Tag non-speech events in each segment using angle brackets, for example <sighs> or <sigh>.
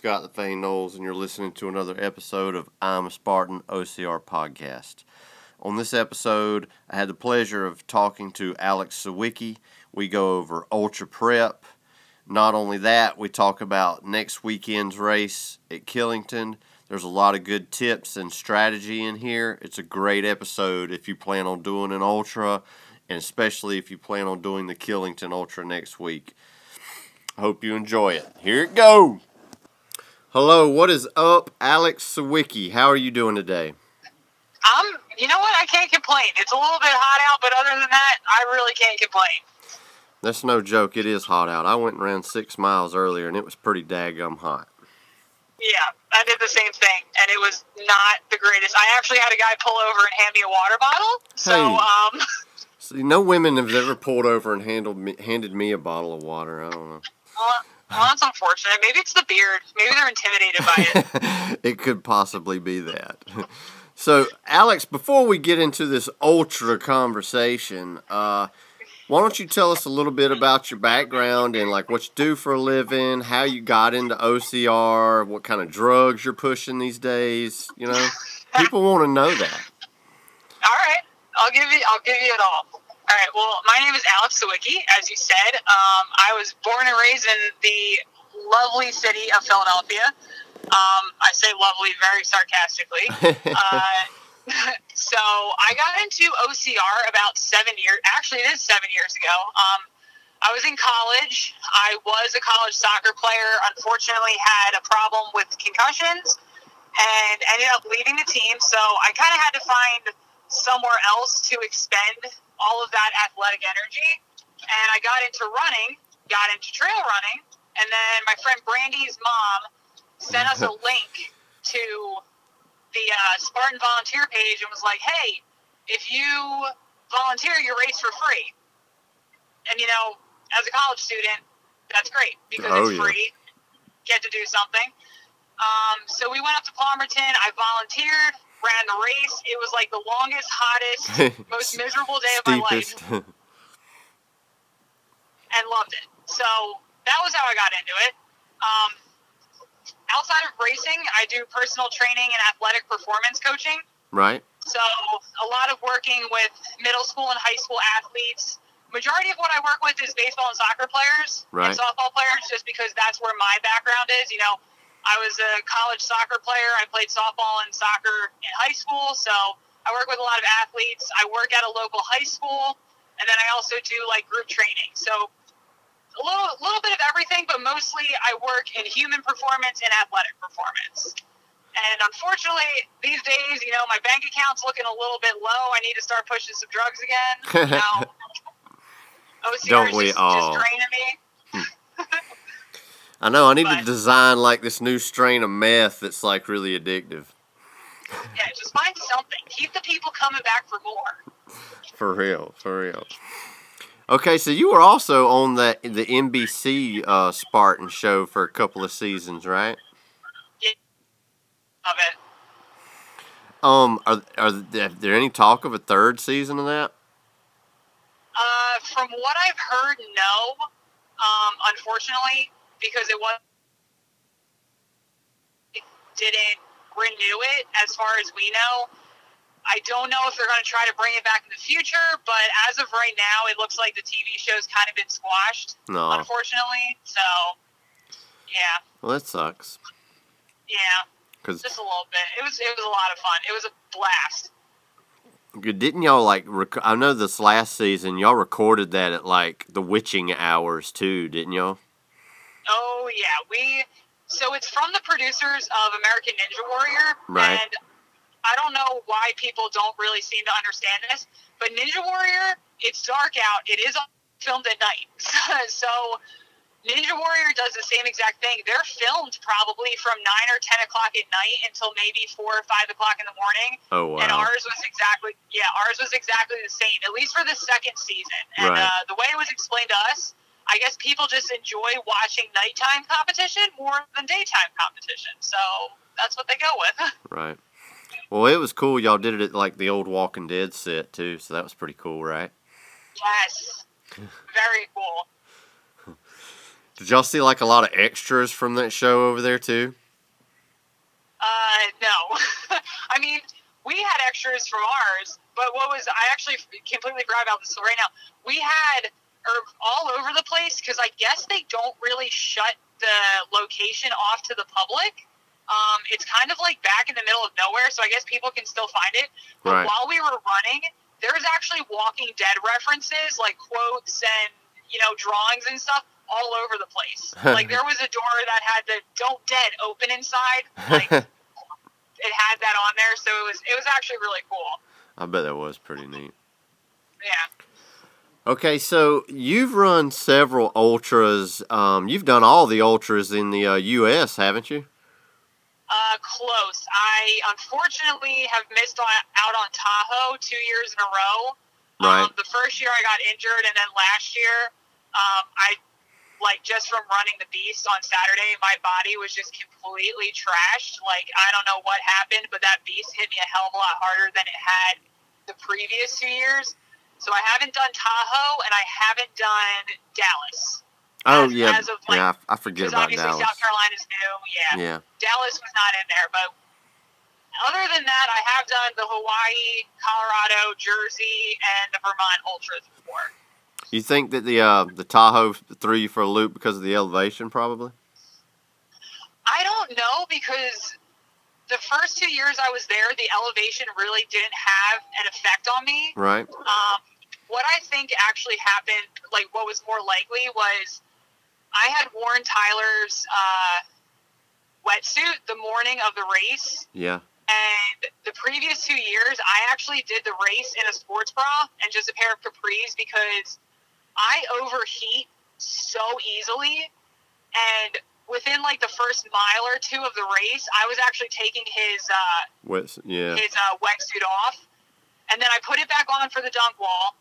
Scott the Fane Knowles, and you're listening to another episode of I'm a Spartan OCR podcast. On this episode, I had the pleasure of talking to Alex Sawicki. We go over ultra prep. Not only that, we talk about next weekend's race at Killington. There's a lot of good tips and strategy in here. It's a great episode if you plan on doing an ultra, and especially if you plan on doing the Killington Ultra next week. Hope you enjoy it. Here it goes. Hello, what is up, Alex Sawicki? How are you doing today? I'm, you know what? I can't complain. It's a little bit hot out, but other than that, I really can't complain. That's no joke. It is hot out. I went and ran six miles earlier, and it was pretty daggum hot. Yeah, I did the same thing, and it was not the greatest. I actually had a guy pull over and hand me a water bottle. So, Hey. um, See, no women have ever pulled over and handled me, handed me a bottle of water. I don't know. <laughs> well, well, that's unfortunate. Maybe it's the beard. Maybe they're intimidated by it. <laughs> it could possibly be that. <laughs> So, Alex, before we get into this ultra conversation, uh, why don't you tell us a little bit about your background and like what you do for a living, how you got into OCR, what kind of drugs you're pushing these days? You know, <laughs> people want to know that. All right, I'll give you. I'll give you it all. All right. Well, my name is Alex Sawicki, as you said. Um, I was born and raised in the lovely city of Philadelphia. Um, I say lovely very sarcastically. <laughs> uh, <laughs> so I got into OCR about seven years. Actually, it is seven years ago. Um, I was in college. I was a college soccer player. Unfortunately, had a problem with concussions and ended up leaving the team. So I kind of had to find somewhere else to expend all of that athletic energy. And I got into running, got into trail running, and then my friend Brandy's mom sent us a <laughs> link to the uh, Spartan volunteer page and was like, "Hey, if you volunteer, you race for free." And you know, as a college student, that's great because Oh, it's yeah. free. Get to do something. Um, so we went up to Palmerton. I volunteered, ran the race. It was like the longest, hottest, <laughs> most miserable day of my life, <laughs> and loved it. So that was how I got into it. Um, outside of racing, I do personal training and athletic performance coaching. right? So a lot of working with middle school and high school athletes. Majority of what I work with is baseball and soccer players Right. and softball players, just because that's where my background is. You know, I was a college soccer player. I played softball and soccer in high school, so I work with a lot of athletes. I work at a local high school, and then I also do like group training. So a little, little bit of everything, but mostly I work in human performance and athletic performance. And unfortunately, these days, you know, my bank account's looking a little bit low. I need to start pushing some drugs again. <laughs> Now, OCR Don't we just, all? just draining me. I know. I need to design like this new strain of meth that's like really addictive. Yeah, just find something. Keep the people coming back for more. For real, for real. Okay, so you were also on the the NBC uh, Spartan show for a couple of seasons, right? Of it. Um, are are there, there any talk of a third season of that? Uh, from what I've heard, no. Um, unfortunately, because it was it didn't renew it, as far as we know. I don't know if they're going to try to bring it back in the future, but as of right now, it looks like the TV show's kind of been squashed, No. unfortunately. So, yeah, Well, that sucks. yeah, Cause just a little bit. It was it was a lot of fun. It was a blast. didn't y'all like? Rec- I know this last season y'all recorded that at like the witching hours too, didn't y'all? Oh yeah, we. So it's from the producers of American Ninja Warrior, Right. and I don't know why people don't really seem to understand this, but Ninja Warrior it's dark out. It is filmed at night, <laughs> so Ninja Warrior does the same exact thing. They're filmed probably from nine or ten o'clock at night until maybe four or five o'clock in the morning. Oh wow! And ours was exactly yeah, ours was exactly the same. At least for the second season. And Right. uh, the way it was explained to us, I guess people just enjoy watching nighttime competition more than daytime competition. So that's what they go with. <laughs> Right. Well, it was cool. Y'all did it at like the old Walking Dead set too, so that was pretty cool, right? yes, very cool. Did y'all see like a lot of extras from that show over there too? Uh, no. <laughs> I mean, we had extras from ours, but what was I actually completely forgot about this right now. We had er, all over the place because I guess they don't really shut the location off to the public. Um, it's kind of like back in the middle of nowhere, so I guess people can still find it. But Right. while we were running, there was actually Walking Dead references, like quotes and you know drawings and stuff, all over the place. <laughs> like there was a door that had the "Don't Dead" open inside. Like <laughs> it had that on there, so it was it was actually really cool. I bet that was pretty neat. Yeah. Okay, so you've run several ultras. Um, you've done all the ultras in the uh, U.S., haven't you? Uh, close. I unfortunately have missed on, out on Tahoe two years in a row. Right. Um, the first year I got injured, and then last year, um, I like just from running the beast on Saturday, my body was just completely trashed. Like I don't know what happened, but that beast hit me a hell of a lot harder than it had the previous two years. So I haven't done Tahoe, and I haven't done Dallas. Oh As- yeah, as of, like- yeah. I I forget about obviously Dallas. South Carolina's new. Yeah. Yeah. Dallas was not in there, but other than that, I have done the Hawaii, Colorado, Jersey, and the Vermont Ultras before. You think that the uh, the Tahoe threw you for a loop because of the elevation, probably? I don't know because the first two years I was there, the elevation really didn't have an effect on me. Right. Um, what I think actually happened, like what was more likely, was I had worn Tyler's uh, wetsuit the morning of the race, Yeah. And the previous two years, I actually did the race in a sports bra and just a pair of capris because I overheat so easily. And within like the first mile or two of the race, I was actually taking his uh, Wet, yeah. his uh, wetsuit off, and then I put it back on for the dunk wall,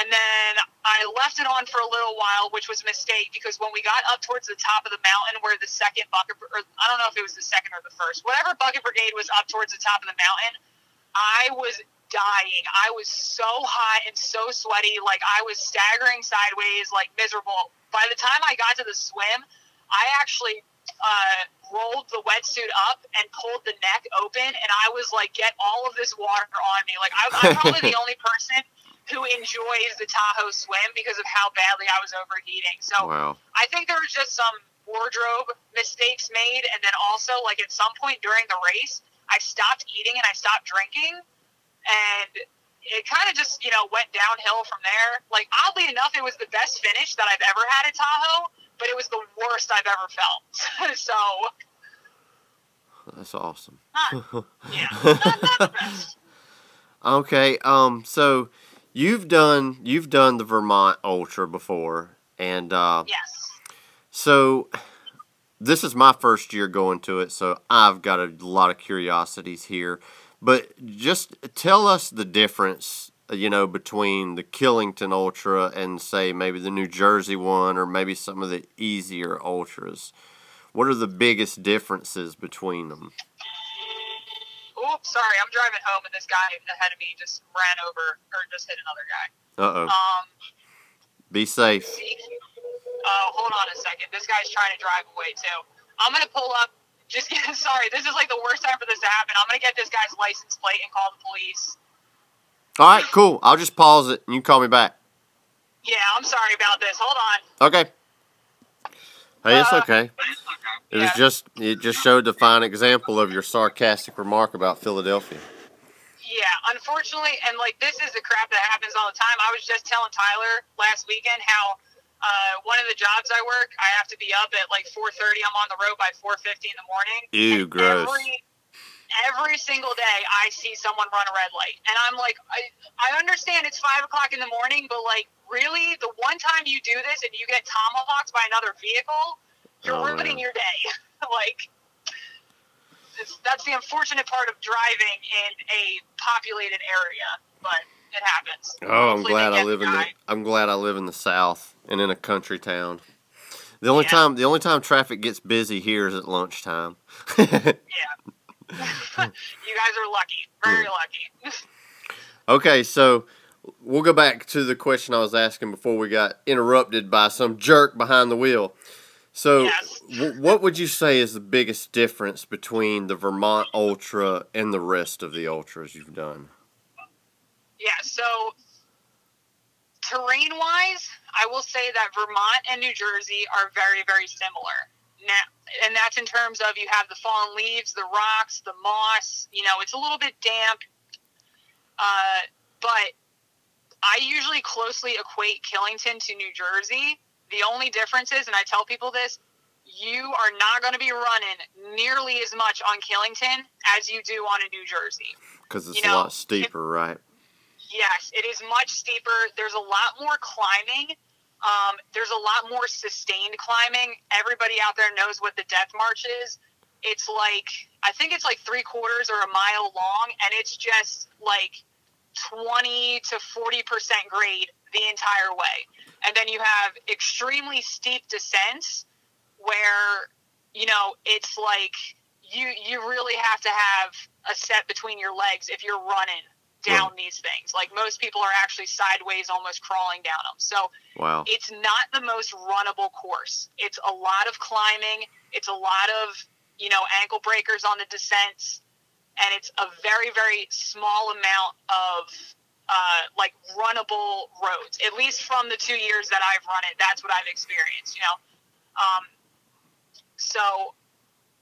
and then I left it on for a little while, which was a mistake because when we got up towards the top of the mountain, where the second bucket, or I don't know if it was the second or the first, whatever bucket brigade was up towards the top of the mountain, I was dying. I was so hot and so sweaty, like I was staggering sideways, like miserable. By the time I got to the swim, I actually uh, rolled the wetsuit up and pulled the neck open, and I was like, "Get all of this water on me!" Like I, I'm probably the <laughs> only person who enjoys the Tahoe swim because of how badly I was overheating. So Wow. I think there was just some wardrobe mistakes made, and then also like at some point during the race, I stopped eating and I stopped drinking, and it kind of just you know went downhill from there. Like oddly enough, it was the best finish that I've ever had at Tahoe, but it was the worst I've ever felt. <laughs> so That's awesome. not, <laughs> yeah, not, not the best. Okay. Um. So you've done you've done the Vermont Ultra before, and uh, Yes. so this is my first year going to it, so I've got a lot of curiosities here. But just tell us the difference, you know, between the Killington Ultra and say maybe the New Jersey one, or maybe some of the easier ultras. What are the biggest differences between them? Oops, sorry, I'm driving home, and this guy ahead of me just ran over or just hit another guy. Uh oh. Um. Be safe. Uh, hold on a second. This guy's trying to drive away too. I'm gonna pull up. Just get <laughs> sorry. This is like the worst time for this to happen. I'm gonna get this guy's license plate and call the police. All right, cool. I'll just pause it and you call me back. Yeah, I'm sorry about this. Hold on. Okay. Hey, it's Uh, <laughs> okay. It was just it just showed the fine example of your sarcastic remark about Philadelphia. Yeah, unfortunately, and like this is the crap that happens all the time. I was just telling Tyler last weekend how uh, one of the jobs I work, I have to be up at like 4:30. I'm on the road by 4:50 in the morning. Ew, gross. Every, every single day I see someone run a red light, and I'm like, I I understand it's five o'clock in the morning, but like, really, the one time you do this and you get tomahawked by another vehicle, you're Oh, ruining your day. <laughs> like, it's, that's the unfortunate part of driving in a populated area, but it happens. Oh, I'm Hopefully glad I live in the. I'm glad I live in the South and in a country town. The only Yeah. time the only time traffic gets busy here is at lunchtime. <laughs> Yeah. <laughs> you guys are lucky, very lucky. <laughs> okay, so we'll go back to the question I was asking before we got interrupted by some jerk behind the wheel. So, Yes. w- what would you say is the biggest difference between the Vermont Ultra and the rest of the ultras you've done? Yeah, so terrain wise, I will say that Vermont and New Jersey are very, very similar. Now, and that's in terms of you have the fallen leaves, the rocks, the moss. You know, it's a little bit damp. Uh, but I usually closely equate Killington to New Jersey. The only difference is, and I tell people this, you are not going to be running nearly as much on Killington as you do on a New Jersey. Because it's You know, a lot steeper, right? Yes, it is much steeper. There's a lot more climbing. Um, there's a lot more sustained climbing. Everybody out there knows what the death march is. It's like I think it's like three quarters or a mile long, and it's just like twenty to forty percent grade the entire way. And then you have extremely steep descents where you know it's like you you really have to have a set between your legs if you're running down these things. Like most people are actually sideways, almost crawling down them. So Wow. it's not the most runnable course. It's a lot of climbing. It's a lot of you know ankle breakers on the descents, and it's a very very small amount of uh, like runnable roads. At least from the two years that I've run it, that's what I've experienced. You know, um, so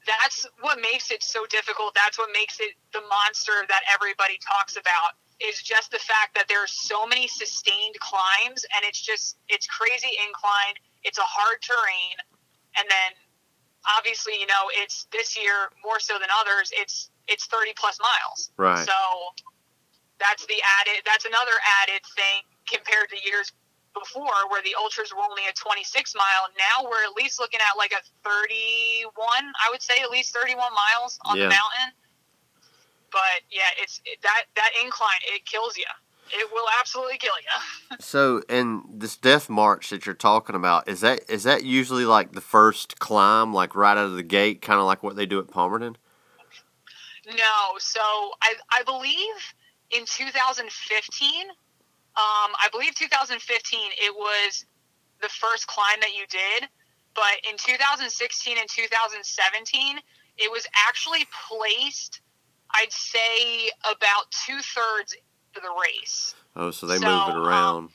that's what makes it so difficult. That's what makes it the monster that everybody talks about is just the fact that there are so many sustained climbs and it's just it's crazy incline. It's a hard terrain and then obviously, you know, it's this year more so than others, it's it's 30 plus miles. Right. So that's the added that's another added thing compared to years before where the ultras were only a 26 mile. Now we're at least looking at like a 31 i would say at least 31 miles on Yeah. the mountain. But yeah it's it, that that incline it kills you it will absolutely kill you <laughs> So, and this death march that you're talking about is that is that usually like the first climb, like right out of the gate, kind of like what they do at Palmerton? No, so I I believe in 2015, um, I believe 2015 it was the first climb that you did, but in 2016 and 2017 it was actually placed, I'd say about two thirds of the race. Oh, so they So, move it um, around.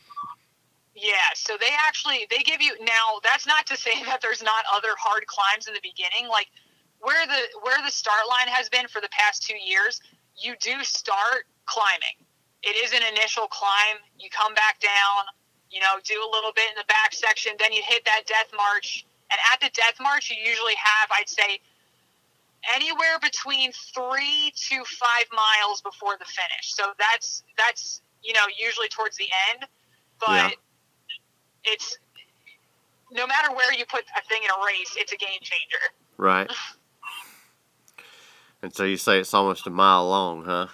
Yeah, so they actually they give you now. That's not to say <laughs> that there's not other hard climbs in the beginning. Like where the where the start line has been for the past two years, you do start climbing. It is an initial climb. You come back down. You know, do a little bit in the back section. Then you hit that death march. And at the death march, you usually have, I'd say, anywhere between three to five miles before the finish. So that's that's you know usually towards the end, but Yeah. it's no matter where you put a thing in a race, it's a game changer. Right. <laughs> And so you say it's almost a mile long, huh?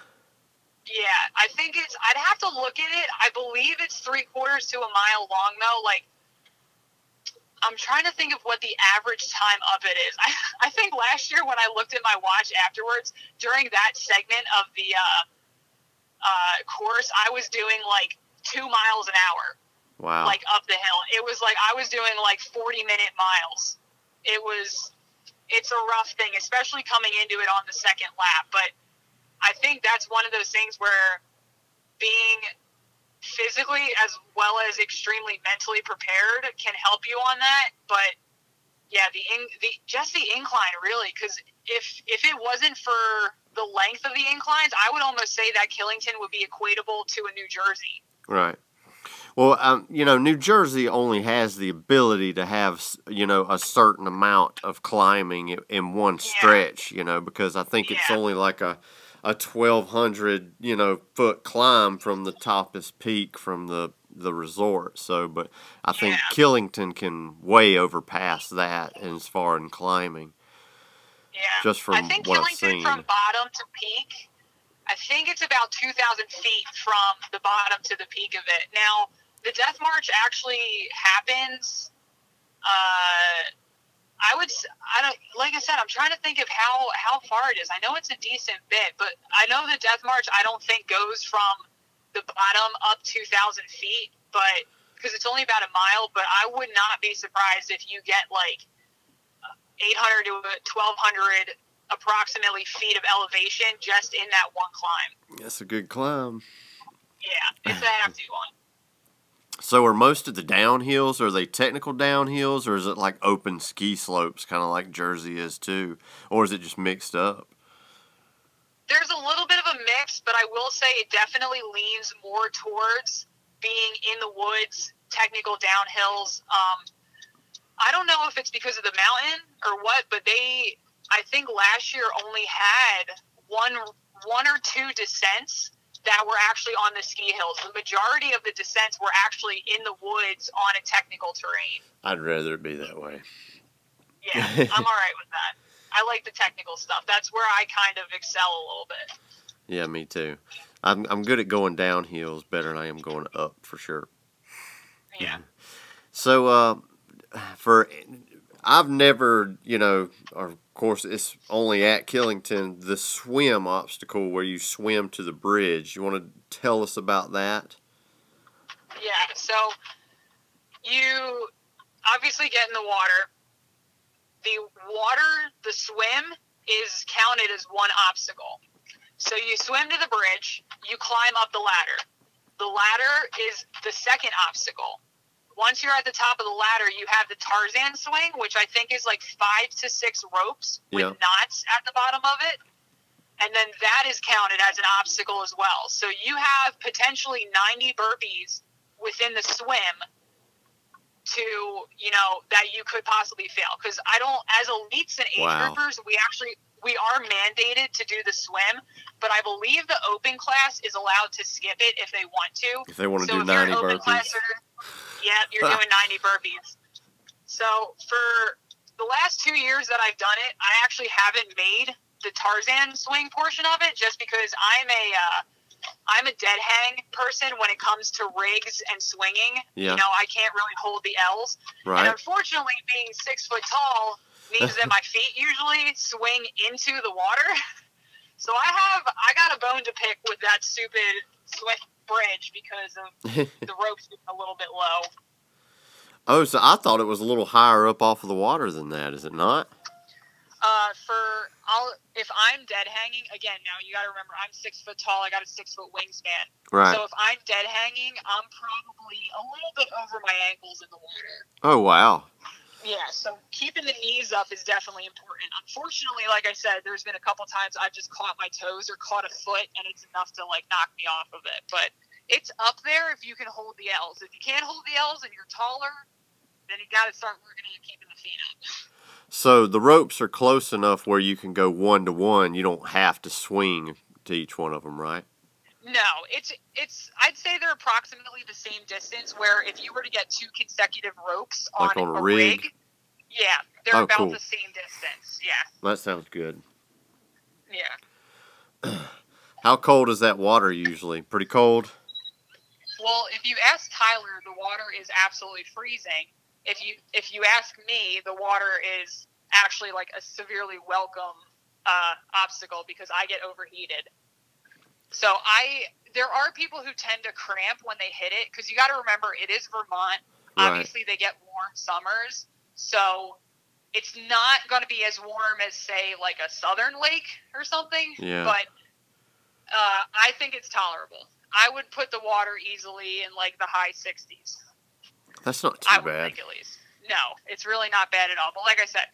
Yeah, I think it's. I'd have to look at it. I believe it's three quarters to a mile long, though. Like, I'm trying to think of what the average time of it is. <laughs> I, I think last year when I looked at my watch afterwards during that segment of the uh, uh, course, I was doing like two miles an hour, Wow. like up the hill. It was like I was doing like 40 minute miles. It was. It's a rough thing, especially coming into it on the second lap, but. I think that's one of those things where being physically as well as extremely mentally prepared can help you on that. But yeah, the in, the just the incline really, because if if it wasn't for the length of the inclines, I would almost say that Killington would be equatable to a New Jersey. Right. Well, um, you know, New Jersey only has the ability to have, you know, a certain amount of climbing in one stretch, you know, because I think it's only like a, a 1,200, you know, foot climb from the toppest peak from the, the resort. So, but I think Killington can way overpass that as far in climbing. Yeah. Just from I think what I've Killington seen. from bottom to peak, I think it's about 2,000 feet from the bottom to the peak of it. Now, the Death March actually happens. Uh, I would, I don't, like I said, I'm trying to think of how how far it is. I know it's a decent bit, but I know the Death March. I don't think goes from the bottom up 2,000 feet, but because it's only about a mile. But I would not be surprised if you get like uh, 800 to 1200 approximately feet of elevation just in that one climb. That's a good climb. Yeah, it's a hefty one. So are most of the downhills are they technical downhills or is it like open ski slopes kind of like Jersey is too or is it just mixed up? There's a little bit of a mix, but I will say it definitely leans more towards being in the woods, technical downhills. Um, I don't know if it's because of the mountain or what, but they, I think last year only had one, one or two descents that were actually on the ski hills. The majority of the descents were actually in the woods on a technical terrain. I'd rather it be that way. Yeah, I'm all right with that. I like the technical stuff. That's where I kind of excel a little bit. Yeah, me too. I'm I'm good at going down hills better than I am going up for sure. Yeah. So uh for I've never, you know, of course it's only at Killington the swim obstacle where you swim to the bridge. You want to tell us about that? Yeah. So you obviously get in the water. The water, the swim is counted as one obstacle. So you swim to the bridge, you climb up the ladder. The ladder is the second obstacle. Once you're at the top of the ladder, you have the Tarzan swing, which I think is like five to six ropes with Yeah. knots at the bottom of it. And then that is counted as an obstacle as well. So you have potentially 90 burpees within the swim to, you know, that you could possibly fail. Because I don't, as elites and age Wow. groupers, we actually, we are mandated to do the swim, but I believe the open class is allowed to skip it if they want to. If they want to So do if you're an 90 open burpees. classer, yeah, you're doing <laughs> 90 burpees. So for the last two years that I've done it, I actually haven't made the Tarzan swing portion of it just because I'm a uh, I'm a dead hang person when it comes to rigs and swinging. Yeah. You know, I can't really hold the L's. Right. And unfortunately, being six foot tall means that <laughs> my feet usually swing into the water. <laughs> So I have I got a bone to pick with that stupid swing bridge because of <laughs> the ropes being a little bit low. oh, so I thought it was a little higher up off of the water than that, is it not? Uh, for I'll if I'm dead hanging again. Now you got to remember I'm six foot tall. I got a six foot wingspan. Right. So if I'm dead hanging, I'm probably a little bit over my ankles in the water. oh, wow. Yeah, so keeping the knees up is definitely important. Unfortunately, like I said, there's been a couple times I've just caught my toes or caught a foot, and it's enough to like knock me off of it. But it's up there if you can hold the L's. If you can't hold the L's and you're taller, then you got to start working on keeping the feet up. So the ropes are close enough where you can go one to one. You don't have to swing to each one of them, right? No, it's it's. I'd say they're approximately the same distance. Where if you were to get two consecutive ropes Like on, on a a rig? yeah, they're Oh, about cool. the same distance. Yeah, That sounds good. yeah. <clears throat> How cold is that water usually? Pretty cold? Well, if you ask Tyler, the water is absolutely freezing. If you if you ask me, the water is actually like a severely welcome uh, obstacle because I get overheated. So I there are people who tend to cramp when they hit it because you got to remember it is Vermont. Right. Obviously, they get warm summers, so it's not going to be as warm as say like a southern lake or something. Yeah. But uh, I think it's tolerable. I would put the water easily in like the high 60s. That's not I too would bad. think at least. No, it's really not bad at all. But like I said,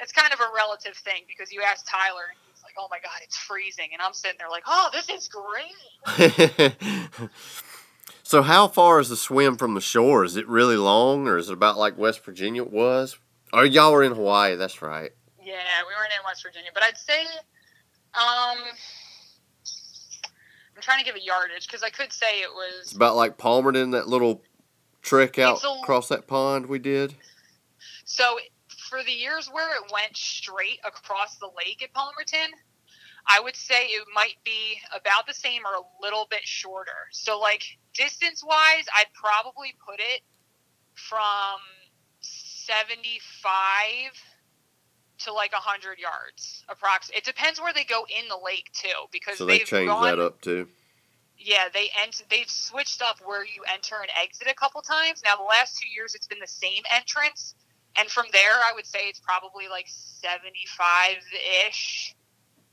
it's kind of a relative thing because you ask Tyler like, "Oh my god, it's freezing," and I'm sitting there like, "Oh, this is great." <laughs> So how far is the swim from the shore? Is it really long, or is it about like West Virginia was? Or y'all were in Hawaii? That's right. Yeah, we weren't in West Virginia, but I'd say, um, I'm trying to give a yardage because I could say it was. It's about like Palmerton, that little trek out a- across that pond we did. So for the years where it went straight across the lake at Palmerton, I would say it might be about the same or a little bit shorter. So like distance wise, I'd probably put it from 75 to like 100 yards approximately. It depends where they go in the lake too because So they they've changed that up too. Yeah, they ent- they've switched up where you enter and exit a couple times. Now the last two years it's been the same entrance, and from there I would say it's probably like seventy five ish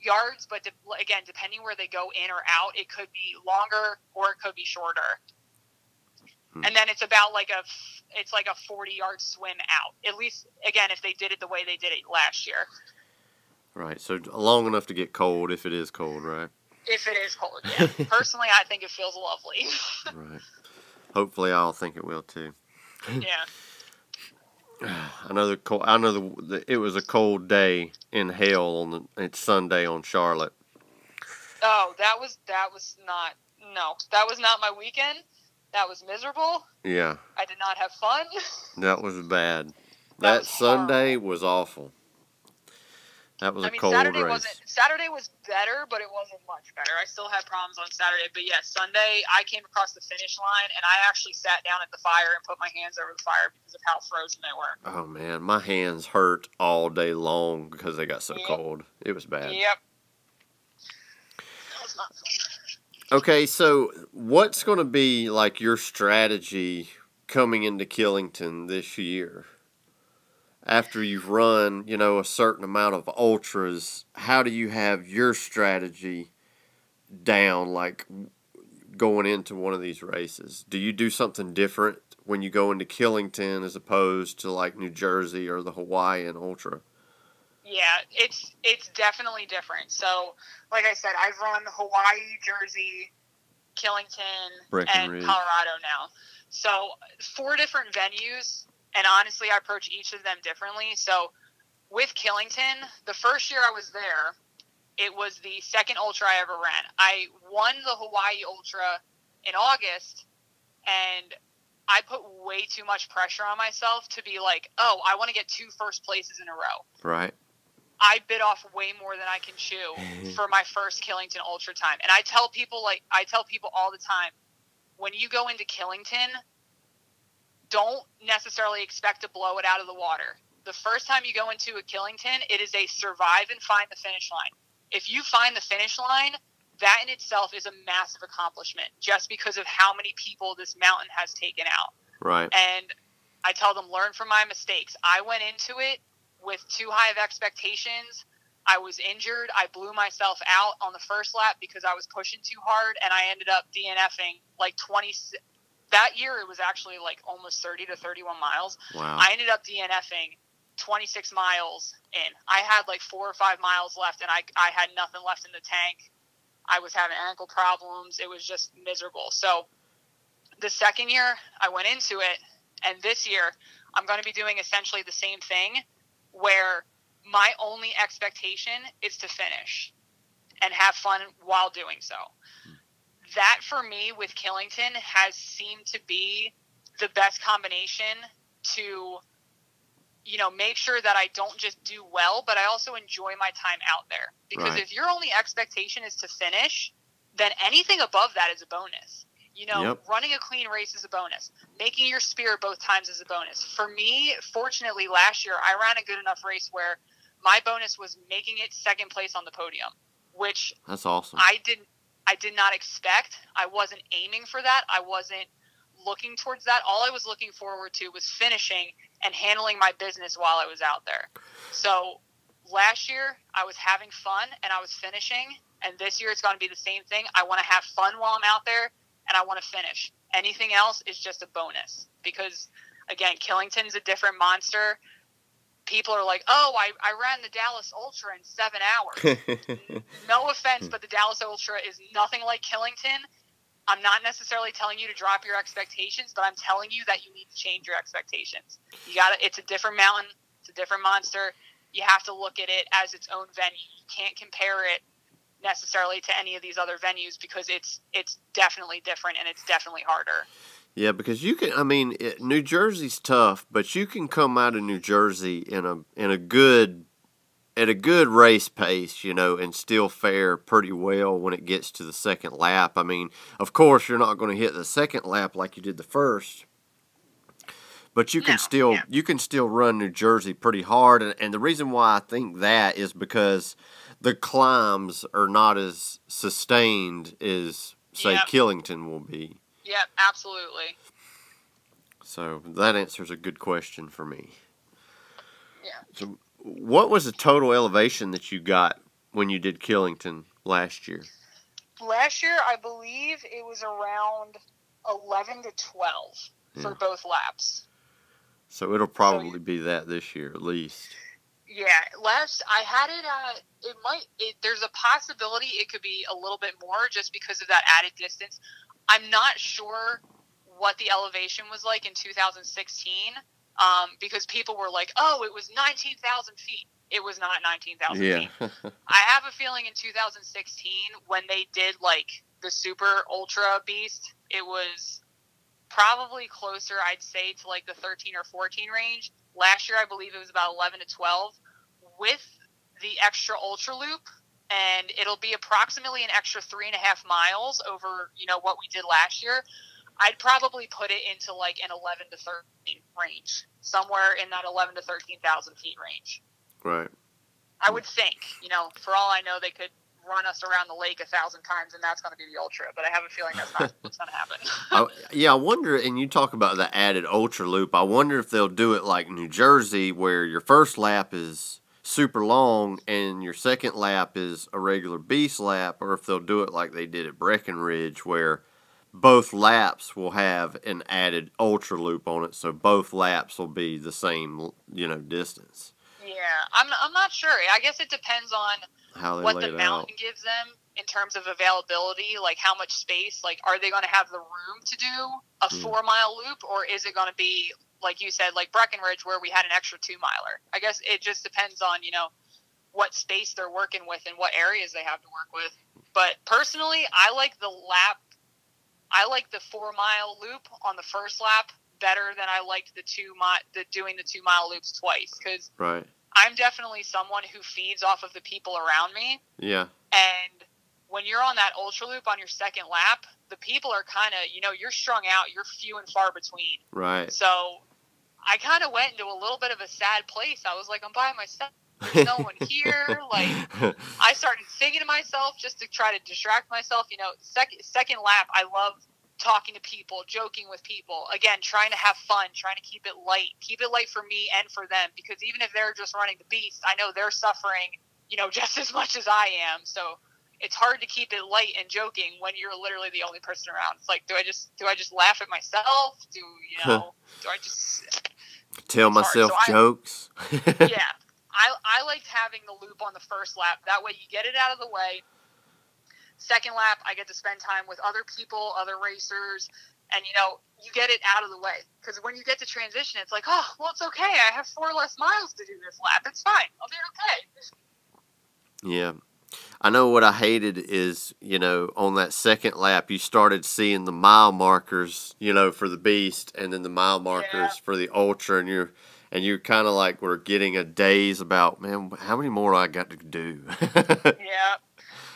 yards. But de- again, depending where they go in or out, it could be longer or it could be shorter. Hmm. And then it's about like a f- it's like a forty yard swim out. At least again if they did it the way they did it last year. Right. So long enough to get cold if it is cold, right? If it is cold, yeah. <laughs> Personally, I think it feels lovely. <laughs> Right. Hopefully, I'll think it will too. yeah. <sighs> I know the cold. I know the, the it was a cold day in hell on the it's Sunday on Charlotte. Oh, that was that was not no. That was not my weekend. That was miserable. Yeah, I did not have fun. <laughs> that was bad. That That, was Sunday was awful. That was a I mean, cold Saturday race. wasn't Saturday was better, but it wasn't much better. I still had problems on Saturday, but yeah, Sunday I came across the finish line and I actually sat down at the fire and put my hands over the fire because of how frozen they were. Oh man, my hands hurt all day long because they got so Yep. cold. It was bad. Yep. Was. Okay, so what's going to be like your strategy coming into Killington this year? After you've run, you know, a certain amount of ultras, how do you have your strategy down like going into one of these races? Do you do something different when you go into Killington as opposed to like New Jersey or the Hawaiian Ultra? Yeah, it's it's definitely different. So, like I said, I've run Hawaii, Jersey, Killington, and Colorado now. So, four different venues, and honestly, I approach each of them differently. So, with Killington, the first year I was there, it was the second ultra I ever ran. I won the Hawaii Ultra in August, and I put way too much pressure on myself to be like, oh, I want to get two first places in a row. Right? I bit off way more than I can chew <laughs> for my first Killington Ultra time. And I tell people like I tell people all the time, when you go into Killington, don't necessarily expect to blow it out of the water. The first time you go into a Killington, it is a survive and find the finish line. If you find the finish line, that in itself is a massive accomplishment just because of how many people this mountain has taken out Right. and I tell them learn from my mistakes. I went into it with too high of expectations. I was injured. I blew myself out on the first lap because I was pushing too hard, and I ended up DNFing like 20. That year, it was actually like almost 30 to 31 miles. Wow. I ended up DNFing 26 miles in. I had like four or five miles left, and I, I had nothing left in the tank. I was having ankle problems. It was just miserable. So the second year, I went into it, and this year, I'm going to be doing essentially the same thing where my only expectation is to finish and have fun while doing so. That for me with Killington has seemed to be the best combination to you know make sure that I don't just do well but I also enjoy my time out there because Right. if your only expectation is to finish then anything above that is a bonus you know Yep. running a clean race is a bonus making your spear both times is a bonus for me fortunately last year I ran a good enough race where my bonus was making it second place on the podium which That's awesome. I didn't I did not expect. I wasn't aiming for that. I wasn't looking towards that. All I was looking forward to was finishing and handling my business while I was out there. So last year I was having fun and I was finishing and this year it's going to be the same thing. I want to have fun while I'm out there and I want to finish. Anything else is just a bonus because again, Killington's a different monster. People are like, "Oh, I, I ran the Dallas Ultra in 7 hours." <laughs> no offense, hmm. but the Dallas Ultra is nothing like Killington. I'm not necessarily telling you to drop your expectations, but I'm telling you that you need to change your expectations. You got to It's a different mountain. It's a different monster. You have to look at it as its own venue. You can't compare it necessarily to any of these other venues because it's it's definitely different and it's definitely harder. Yeah, because you can. I mean, it, New Jersey's tough, but you can come out of New Jersey in a in a good at a good race pace, you know, and still fare pretty well when it gets to the second lap. I mean, of course, you're not going to hit the second lap like you did the first, but you can No, still yeah. you can still run New Jersey pretty hard. And, and the reason why I think that is because the climbs are not as sustained as say Yep. Killington will be. Yep, absolutely. So that answers a good question for me. Yeah. So, what was the total elevation that you got when you did Killington last year? Last year, I believe it was around 11 to 12 Yeah. for both laps. So it'll probably be that this year at least. Yeah, last I had it. Uh, it might. It, there's a possibility it could be a little bit more just because of that added distance. I'm not sure what the elevation was like in 2016 um, because people were like, "Oh, it was 19,000 feet." It was not 19,000 feet. Yeah. <laughs> I have a feeling in 2016 when they did like the super ultra beast, it was probably closer, I'd say, to like the 13 or 14 range. Last year, I believe it was about 11 to 12 with the extra ultra loop. And it'll be approximately an extra three and a half miles over, you know, what we did last year. I'd probably put it into like an 11 to 13 range, somewhere in that 11 to 13,000 feet range. right. I would think, you know, for all I know, they could run us around the lake a thousand times, and that's going to be the ultra. But I have a feeling that's not <laughs> what's going to happen. I, <laughs> yeah, I wonder. And you talk about the added ultra loop. I wonder if they'll do it like New Jersey, where your first lap is super long and your second lap is a regular beast lap, or if they'll do it like they did at Breckenridge, where both laps will have an added ultra loop on it, so both laps will be the same, you know, distance. yeah, I'm, I'm not sure. I guess it depends on How they what the mountain out. gives them in terms of availability, like how much space. Like, are they going to have the room to do a Hmm. four mile loop, or is it going to be like you said, like Breckenridge, where we had an extra two miler? I guess it just depends on you know what space they're working with and what areas they have to work with. But personally, I like the lap. I like the four mile loop on the first lap better than I liked the two mi- the doing the two mile loops twice because Right. I'm definitely someone who feeds off of the people around me. Yeah. And when you're on that ultra loop on your second lap, the people are kind of, you know, you're strung out, you're few and far between. Right. So I kind of went into a little bit of a sad place. I was like, I'm by myself. There's no one <laughs> here. Like, I started singing to myself just to try to distract myself. You know, second second lap, I love talking to people, joking with people. Again, trying to have fun, trying to keep it light, keep it light for me and for them. Because even if they're just running the beast, I know they're suffering. You know, <laughs> just as much as I am. So it's hard to keep it light and joking when you're literally the only person around. It's like, do I just do I just laugh at myself? Do you know? do I just Tell myself So I- jokes. <laughs> yeah. I, I liked having the loop on the first lap. That way you get it out of the way. Second lap, I get to spend time with other people, other racers, and you know, you get it out of the way. Because when you get to transition, it's like, oh, well, it's okay. I have four less miles to do this lap. It's fine. I'll be okay. Yeah. I know what I hated is, you know, on that second lap, you started seeing the mile markers, you know, for the beast and then the mile markers Yeah. for the ultra. And you're, and you're kind of like, we're getting a daze about, man, how many more I got to do? <laughs> Yeah.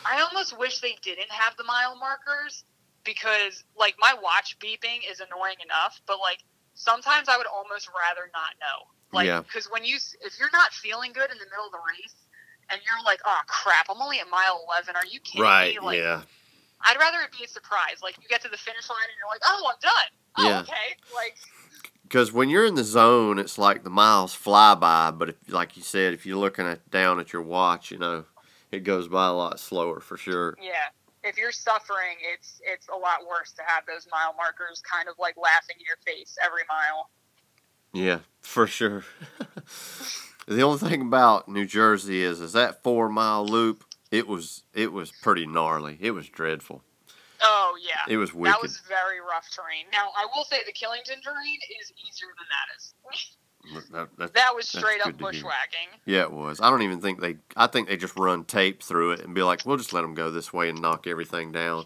I almost wish they didn't have the mile markers because, like, my watch beeping is annoying enough, but, like, sometimes I would almost rather not know. Like, Yeah. because when you, if you're not feeling good in the middle of the race and you're like, oh, crap, I'm only at mile 11, are you kidding right. me? Like, yeah. I'd rather it be a surprise. Like, you get to the finish line and you're like, oh, I'm done. Oh, Yeah. okay. Like, Because when you're in the zone, it's like the miles fly by. But if, like you said, if you're looking at down at your watch, you know, it goes by a lot slower for sure. yeah. If you're suffering, it's it's a lot worse to have those mile markers kind of like laughing in your face every mile. Yeah, for sure. <laughs> the only thing about New Jersey is is that four mile loop. It was it was pretty gnarly. It was dreadful. Oh yeah, It was wicked. that was very rough terrain. Now I will say the Killington terrain is easier than that is. That- that- That was straight up good to hear. bushwhacking. yeah, it was. I don't even think they. I think they just run tape through it and be like, "We'll just let them go this way and knock everything down.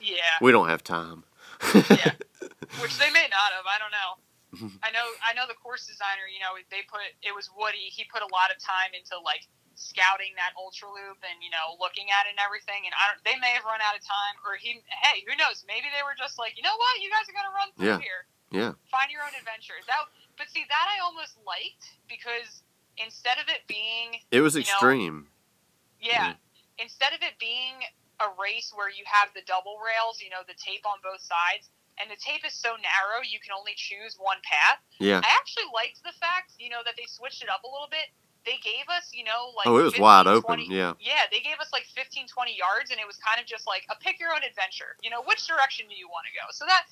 Yeah, We don't have time." yeah. <laughs> Which they may not have. I don't know. <laughs> I know. I know the course designer. You know, they put it was Woody. He put a lot of time into like scouting that ultra loop and you know looking at it and everything. And I don't. They may have run out of time, or he. Hey, who knows? Maybe they were just like, you know what? You guys are gonna run through Yeah. here. Yeah. Find your own adventure. That. But see, that I almost liked because instead of it being It was You know, extreme. yeah. Instead of it being a race where you have the double rails, you know, the tape on both sides, and the tape is so narrow you can only choose one path. yeah. I actually liked the fact, you know, that they switched it up a little bit. They gave us, you know, like Oh, it was 15, wide open. Yeah. Yeah, they gave us like 15, 20 yards, and it was kind of just like a pick your own adventure. You know, which direction do you want to go? So that,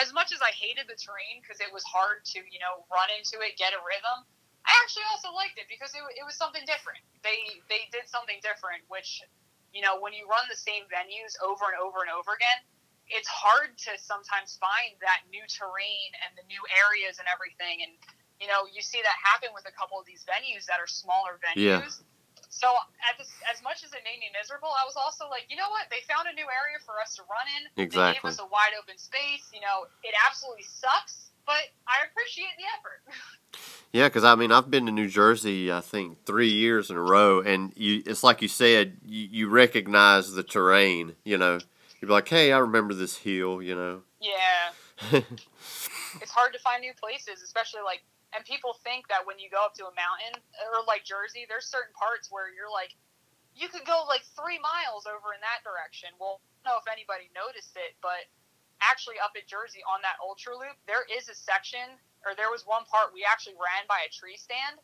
as much as I hated the terrain because it was hard to, you know, run into it, get a rhythm, I actually also liked it because it, it was something different. They they did something different, which, you know, when you run the same venues over and over and over again, it's hard to sometimes find that new terrain and the new areas and everything. And you know, you see that happen with a couple of these venues that are smaller venues. Yeah. So this, as much as it made me miserable, I was also like, you know what? They found a new area for us to run in. Exactly. They gave us a wide open space. You know, it absolutely sucks, but I appreciate the effort. <laughs> Yeah, because I mean, I've been to New Jersey, I think, three years in a row, and you, it's like you said, you, you recognize the terrain. You know, you're like, hey, I remember this hill. You know. yeah. <laughs> it's hard to find new places, especially like, and people think that when you go up to a mountain or like Jersey, there's certain parts where you're like, you could go like three miles over in that direction. Well, I don't know if anybody noticed it, but actually up at Jersey on that ultra loop, there is a section, or there was one part we actually ran by a tree stand.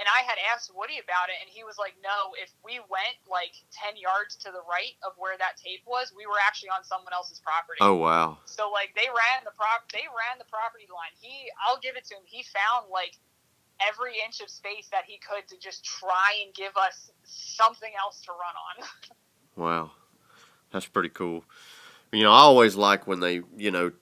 And I had asked Woody about it, and he was like, "No, if we went like ten yards to the right of where that tape was, we were actually on someone else's property." oh wow. So like they ran the prop they ran the property line. He I'll give it to him. He found like every inch of space that he could to just try and give us something else to run on. <laughs> Wow, that's pretty cool. You know, I always like when they, you know,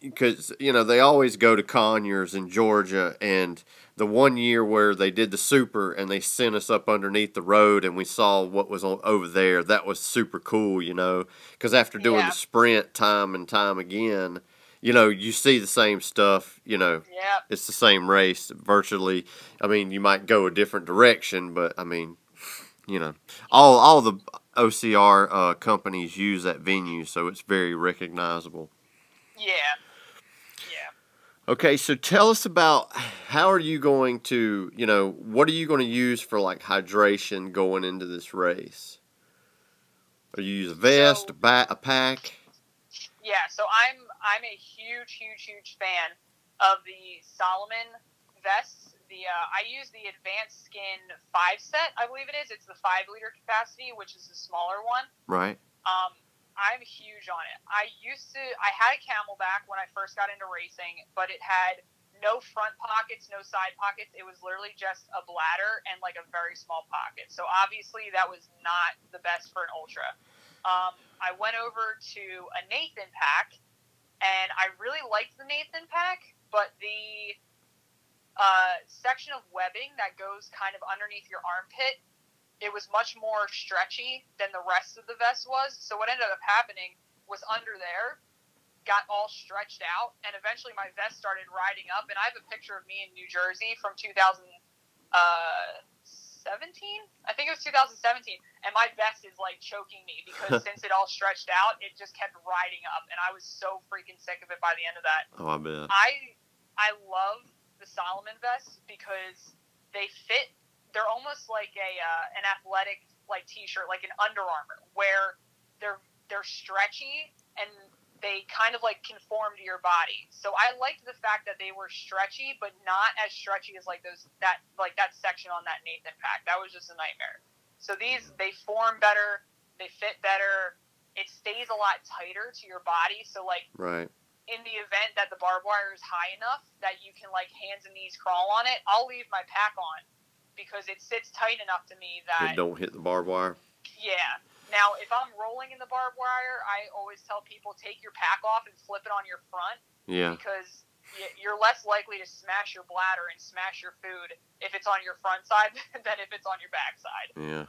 because you know they always go to Conyers in Georgia, and the one year where they did the super and they sent us up underneath the road and we saw what was on, over there, that was super cool. You know, because after doing Yeah. the sprint time and time again, you know, you see the same stuff. You know, yeah. it's the same race virtually. I mean, you might go a different direction, but I mean, you know, all all the OCR uh, companies use that venue, so it's very recognizable. Yeah. Yeah. Okay, so tell us about how are you going to, you know, what are you going to use for like hydration going into this race? Are you use a vest, So- a, ba- a pack? Yeah, so I'm I'm a huge, huge, huge fan of the Salomon vests. The uh, I use the Advanced Skin five set, I believe it is. It's the five liter capacity, which is the smaller one. Right. Um, I'm huge on it. I used to, I had a CamelBak when I first got into racing, but it had no front pockets, no side pockets. It was literally just a bladder and like a very small pocket. So obviously that was not the best for an ultra. Um, I went over to a Nathan pack, and I really liked the Nathan pack, but the uh, section of webbing that goes kind of underneath your armpit it was much more stretchy than the rest of the vest was. So what ended up happening was under there got all stretched out, and eventually my vest started riding up. And I have a picture of me in New Jersey from 2017. Uh, I think it was 2017, and my vest is like choking me because <laughs> since it all stretched out, it just kept riding up, and I was so freaking sick of it by the end of that. Oh, I bet. I I love the Salomon vests because they fit. They're almost like a uh, an athletic like T-shirt, like an Under Armour, where they're they're stretchy and they kind of like conform to your body. So I liked the fact that they were stretchy, but not as stretchy as like those that like that section on that Nathan pack. That was just a nightmare. So these they form better, they fit better. It stays a lot tighter to your body. So like Right. in the event that the barbed wire is high enough that you can like hands and knees crawl on it, I'll leave my pack on because it sits tight enough to me It that don't hit the barbed wire. yeah. Now, if I'm rolling in the barbed wire, I always tell people take your pack off and flip it on your front Yeah. because you're less likely to smash your bladder and smash your food if it's on your front side <laughs> than if it's on your back side. Yeah.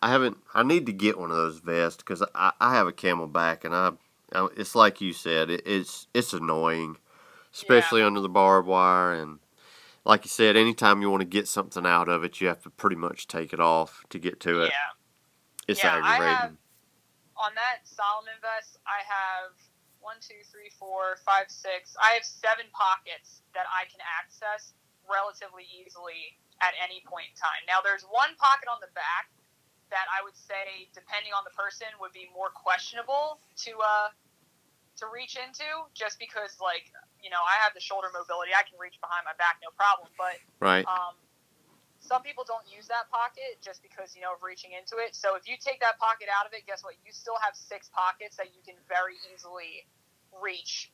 I, haven't. I need to get one of those vests because I, I have a CamelBak and I, I. It's like you said. It, it's it's annoying, especially under the barbed wire and. Like you said, anytime you want to get something out of it, you have to pretty much take it off to get to it. Yeah. It's Yeah, I aggravating. have- On that Salomon vest, I have one, two, three, four, five, six. I have seven pockets that I can access relatively easily at any point in time. Now, there's one pocket on the back that I would say, depending on the person, would be more questionable to uh, to reach into, just because, like, you know, I have the shoulder mobility. I can reach behind my back, no problem. But right. um, some people don't use that pocket just because you know of reaching into it. So if you take that pocket out of it, guess what? You still have six pockets that you can very easily reach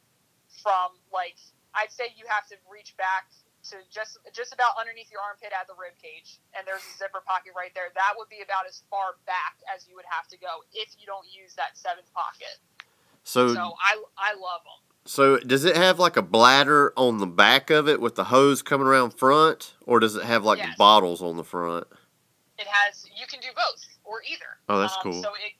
from. Like I'd say you have to reach back to just just about underneath your armpit at the rib cage, and there's a zipper pocket right there. That would be about as far back as you would have to go if you don't use that seventh pocket. So So I I love them. So does it have like a bladder on the back of it with the hose coming around front, or does it have like Yes. bottles on the front? it has you can do both or either. Oh, that's um, cool. So it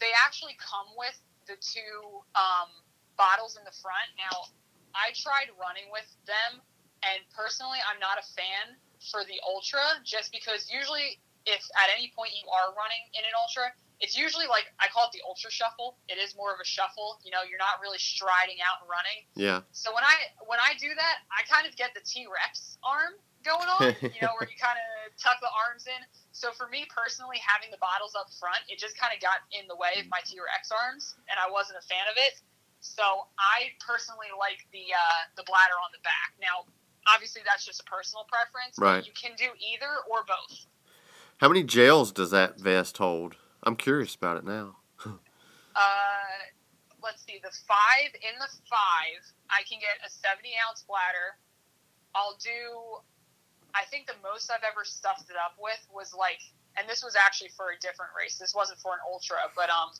they actually come with the two um, bottles in the front. Now I tried running with them, and personally, I'm not a fan for the ultra just because usually if at any point you are running in an ultra. It's usually like I call it the ultra shuffle. It is more of a shuffle. You know, you're not really striding out and running. Yeah. So when I when I do that, I kind of get the T Rex arm going on, <laughs> you know, where you kind of tuck the arms in. So for me personally, having the bottles up front, it just kind of got in the way of my T Rex arms, and I wasn't a fan of it. So I personally like the uh, the bladder on the back. Now, obviously, that's just a personal preference. Right. But you can do either or both. How many gels does that vest hold? I'm curious about it now. Uh, let's see, the five in the five, I can get a 70 ounce bladder. I'll do, I think the most I've ever stuffed it up with was like, and this was actually for a different race. This wasn't for an ultra, but um,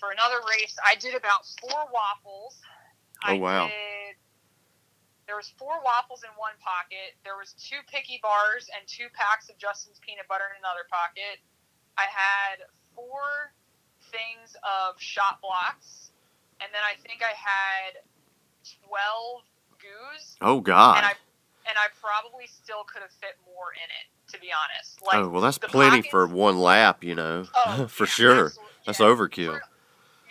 for another race, I did about four waffles. Oh, I wow. Did, there was four waffles in one pocket. There was two picky bars and two packs of Justin's peanut butter in another pocket. I had four things of Shot Bloks, and then I think I had twelve goos, Oh God. and I and I probably still could have fit more in it. To be honest, oh, like oh well, that's plenty pockets- for one lap. You know, Oh, <laughs> for yeah, sure. That's yeah. overkill. For-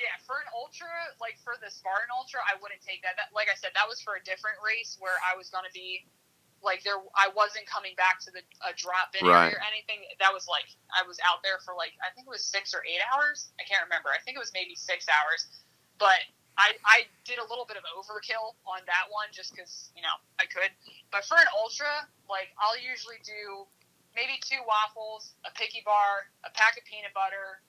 yeah, for an ultra, like for the Spartan Ultra, I wouldn't take that. that. Like I said, that was for a different race where I was going to be like there. I wasn't coming back to the a drop in Right. or anything. That was like I was out there for like I think it was six or eight hours. I can't remember. I think it was maybe six hours, but. I, I did a little bit of overkill on that one just because, you know, I could. But for an ultra, like, I'll usually do maybe two waffles, a picky bar, a pack of peanut butter,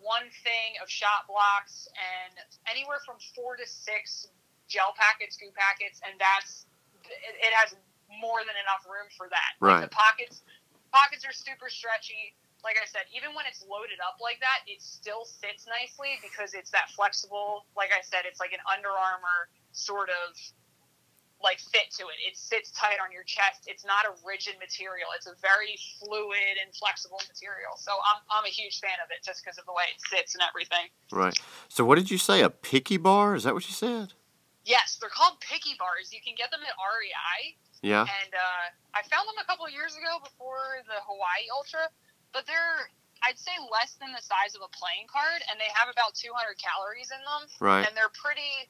one thing of Shot Bloks, and anywhere from four to six gel packets, goo packets, and that's it, it has more than enough room for that. Right. Like the pockets, pockets are super stretchy. Like I said, even when it's loaded up like that, it still sits nicely because it's that flexible. Like I said, it's like an Under Armour sort of like fit to it. It sits tight on your chest. It's not a rigid material. It's a very fluid and flexible material. So I'm, I'm a huge fan of it just because of the way it sits and everything. Right. So what did you say? A picky bar? Is that what you said? Yes, they're called picky bars. You can get them at REI, Yeah. and uh, I found them a couple of years ago before the Hawaii Ultra, but they're I'd say less than the size of a playing card, and they have about 200 calories in them, Right. and they're pretty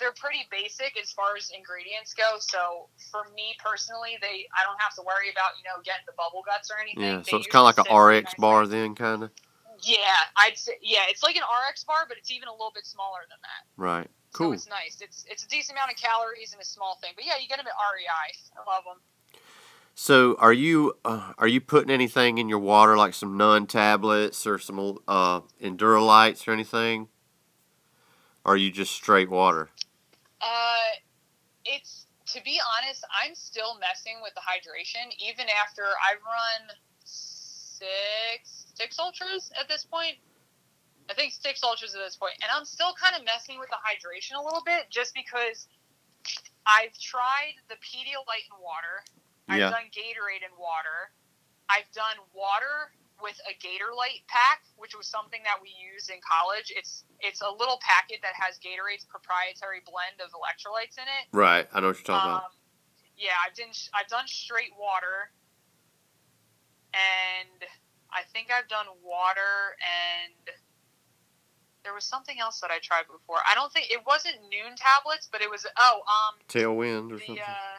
they're pretty basic as far as ingredients go. So for me personally, they I don't have to worry about you know getting the bubble guts or anything. Yeah. They So it's kind of like an RX bar then, kind of. Yeah, I'd say yeah, it's like an RX bar, but it's even a little bit smaller than that. Right. So Cool. it's nice. It's it's a decent amount of calories and a small thing. But yeah, you get them at REI. I love them. So are you uh, are you putting anything in your water like some Nuun tablets or some uh, Endurolytes or anything? Or are you just straight water? Uh, it's to be honest, I'm still messing with the hydration even after I've run six six ultras at this point. I think six ultras at this point, and I'm still kind of messing with the hydration a little bit, just because I've tried the Pedialyte in water. I've Yeah. done Gatorade in water. I've done water with a Gatorlyte pack, which was something that we used in college. It's it's a little packet that has Gatorade's proprietary blend of electrolytes in it. Right. I know what you're talking Um, about. yeah, I've done I've done straight water, and I think I've done water and there was something else that I tried before. I don't think it wasn't Nuun tablets, but it was oh um Tailwind or the something. uh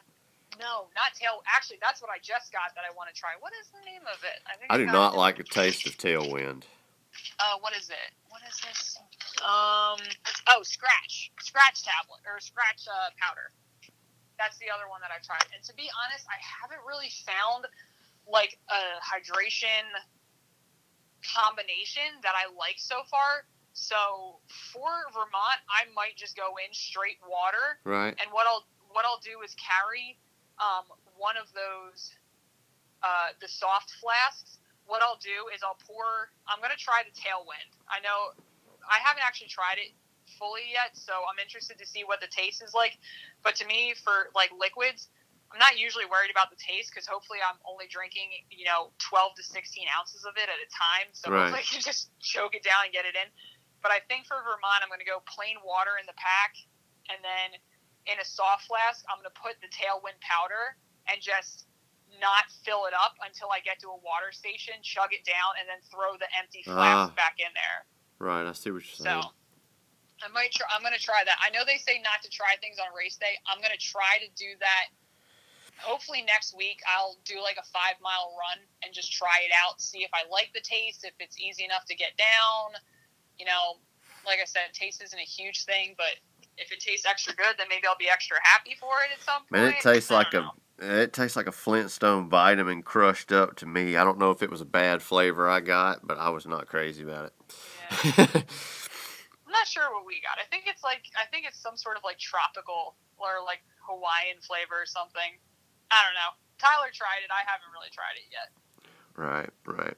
no not tail. Actually, that's what I just got that I want to try. What is the name of it? I think I do not it. like the taste of Tailwind. Uh, what is it? What is this? Um, oh, Skratch, Skratch tablet or Skratch uh, powder. That's the other one that I've tried. And to be honest, I haven't really found like a hydration combination that I like so far. So for Vermont, I might just go in straight water Right. and what I'll what I'll do is carry um, one of those uh, the soft flasks. What I'll do is I'll pour. I'm gonna try the Tailwind. I know I haven't actually tried it fully yet, so I'm interested to see what the taste is like. But to me, for like liquids, I'm not usually worried about the taste because hopefully I'm only drinking you know 12 to 16 ounces of it at a time, so Right. hopefully I can just choke it down and get it in. But I think for Vermont, I'm going to go plain water in the pack, and then in a soft flask, I'm going to put the Tailwind powder and just not fill it up until I get to a water station, chug it down, and then throw the empty flask Ah. back in there. Right. I see what you're saying. So. I might try. I'm going to try that. I know they say not to try things on race day. I'm going to try to do that. Hopefully next week I'll do like a five mile run and just try it out, see if I like the taste, if it's easy enough to get down. You know, like I said, taste isn't a huge thing, but if it tastes extra good, then maybe I'll be extra happy for it at some point. Man, it tastes like don't a it tastes like a Flintstone vitamin crushed up to me. I don't know if it was a bad flavor I got, but I was not crazy about Yeah. it. <laughs> I'm not sure what we got. I think it's like I think it's some sort of like tropical or like Hawaiian flavor or something. I don't know. Tyler tried it. I haven't really tried it yet. right, right.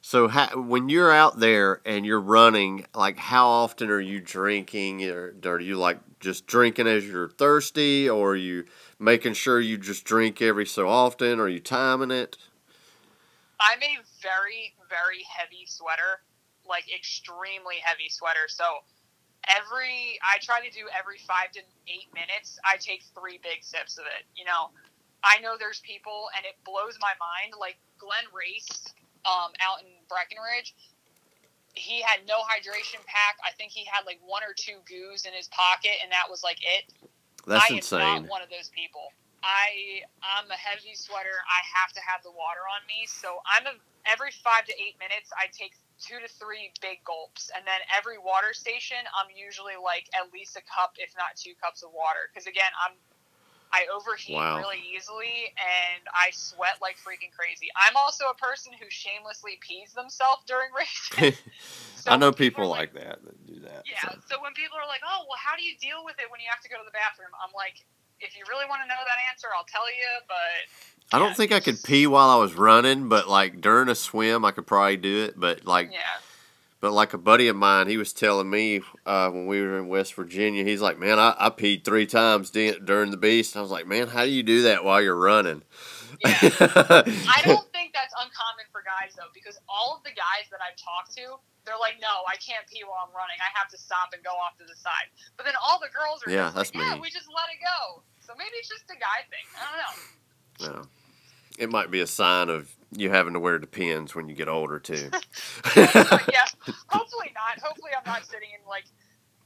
So when you're out there and you're running, like how often are you drinking, or are you like just drinking as you're thirsty, or are you making sure you just drink every so often? Are you timing it? I'm a very very heavy sweater, like extremely heavy sweater. So every I try to do every five to eight minutes. I take three big sips of it. You know, I know there's people, and it blows my mind. Like Glenn Racz, um, out in Breckenridge, he had no hydration pack. I think he had like one or two goos in his pocket, and that was like it. That's I am insane. not one of those people. I I'm a heavy sweater. I have to have the water on me. So I'm a every five to eight minutes I take two to three big gulps, and then every water station I'm usually like at least a cup, if not two cups of water. Because again, I'm I overheat Wow. really easily and I sweat like freaking crazy. I'm also a person who shamelessly pees themselves during <laughs> races. <laughs> So I know people are like that that do that. yeah. so. So when people are like, "Oh, well, how do you deal with it when you have to go to the bathroom?" I'm like, if you really want to know that answer, I'll tell you. But I don't think I could pee while I was running, but like during a swim, I could probably do it. But like, yeah, but like a buddy of mine, he was telling me uh, when we were in West Virginia, he's like, "Man, I, I peed three times di- during the beast." I was like, "Man, how do you do that while you're running?" yeah. <laughs> I don't think that's uncommon for guys though, because all of the guys that I've talked to, they're like, "No, I can't pee while I'm running. I have to stop and go off to the side." But then all the girls are Yeah, that's like, "Yeah, we just let it go." So maybe it's just a guy thing. I don't know. No. It might be a sign of you having to wear depends when you get older too. <laughs> <laughs> Yeah, hopefully not. Hopefully, I'm not sitting in like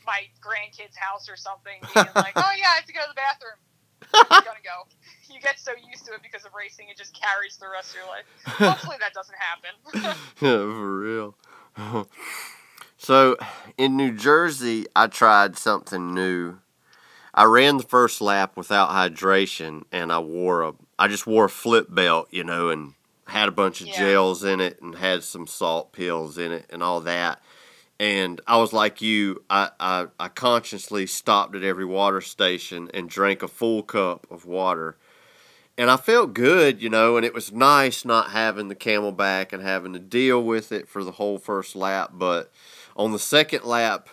my grandkid's house or something, being <laughs> like, "Oh yeah, I have to go to the bathroom." I'm gonna go. You get so used to it because of racing, it just carries the rest of your life. Hopefully, that doesn't happen. yeah, For real. so, in New Jersey, I tried something new. I ran the first lap without hydration, and I wore a, I just wore a flip belt, you know, and had a bunch of Yeah. gels in it, and had some salt pills in it, and all that. And I was like you, I, I, I consciously stopped at every water station and drank a full cup of water. and I felt good, you know, and it was nice not having the CamelBak and having to deal with it for the whole first lap. But on the second lap,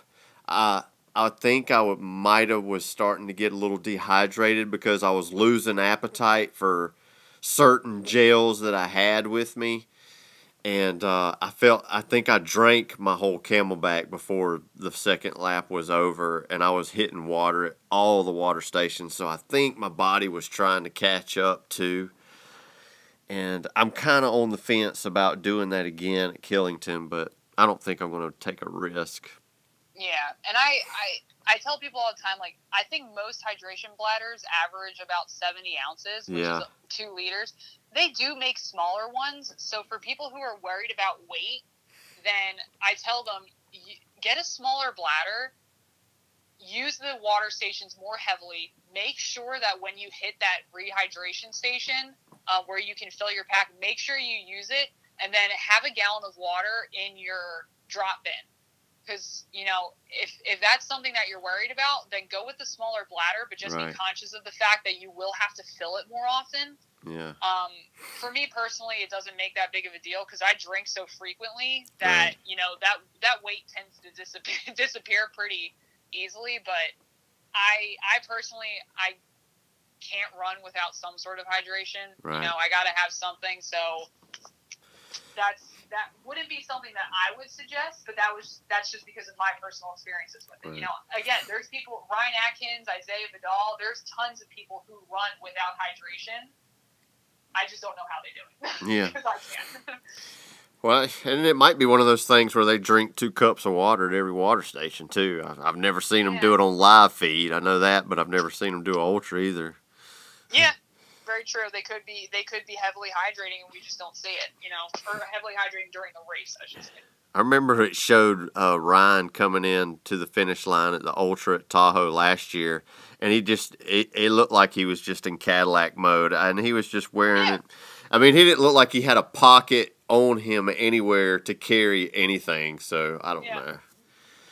I I think I would might have was starting to get a little dehydrated because I was losing appetite for certain gels that I had with me, and uh, I felt I think I drank my whole CamelBak before the second lap was over, and I was hitting water at all the water stations. So I think my body was trying to catch up too. And I'm kind of on the fence about doing that again at Killington, but I don't think I'm going to take a risk. Yeah, and I, I I tell people all the time, like I think most hydration bladders average about seventy ounces, which Yeah. is two liters. They do make smaller ones, so for people who are worried about weight, then I tell them get a smaller bladder. Use the water stations more heavily. Make sure that when you hit that rehydration station uh, where you can fill your pack, make sure you use it, and then have a gallon of water in your drop bin because you know if if that's something that you're worried about then go with the smaller bladder but just Right. be conscious of the fact that you will have to fill it more often Yeah. um, for me personally it doesn't make that big of a deal because i drink so frequently that Right. you know that that weight tends to disappear <laughs> disappear pretty easily but i i personally i can't run without some sort of hydration Right. you know i gotta have something so that's that wouldn't be something that I would suggest, but that was that's just because of my personal experiences with it. You know, again, there's people Ryan Atkins, Isaiah Vidal, there's tons of people who run without hydration. I just don't know how they do it. <laughs> Yeah. because I can't. <laughs> Well, and it might be one of those things where they drink two cups of water at every water station too. I've, I've never seen them do it on live feed. I know that, but I've never seen them do a ultra either. yeah, very true. They could be they could be heavily hydrating and we just don't see it. You know, or heavily hydrating during the race. I should say. I remember it showed uh, Ryan coming in to the finish line at the Ultra at Tahoe last year, and he just it, it looked like he was just in Cadillac mode, and he was just wearing Yeah. it. I mean, he didn't look like he had a pocket on him anywhere to carry anything. So I don't Yeah. know.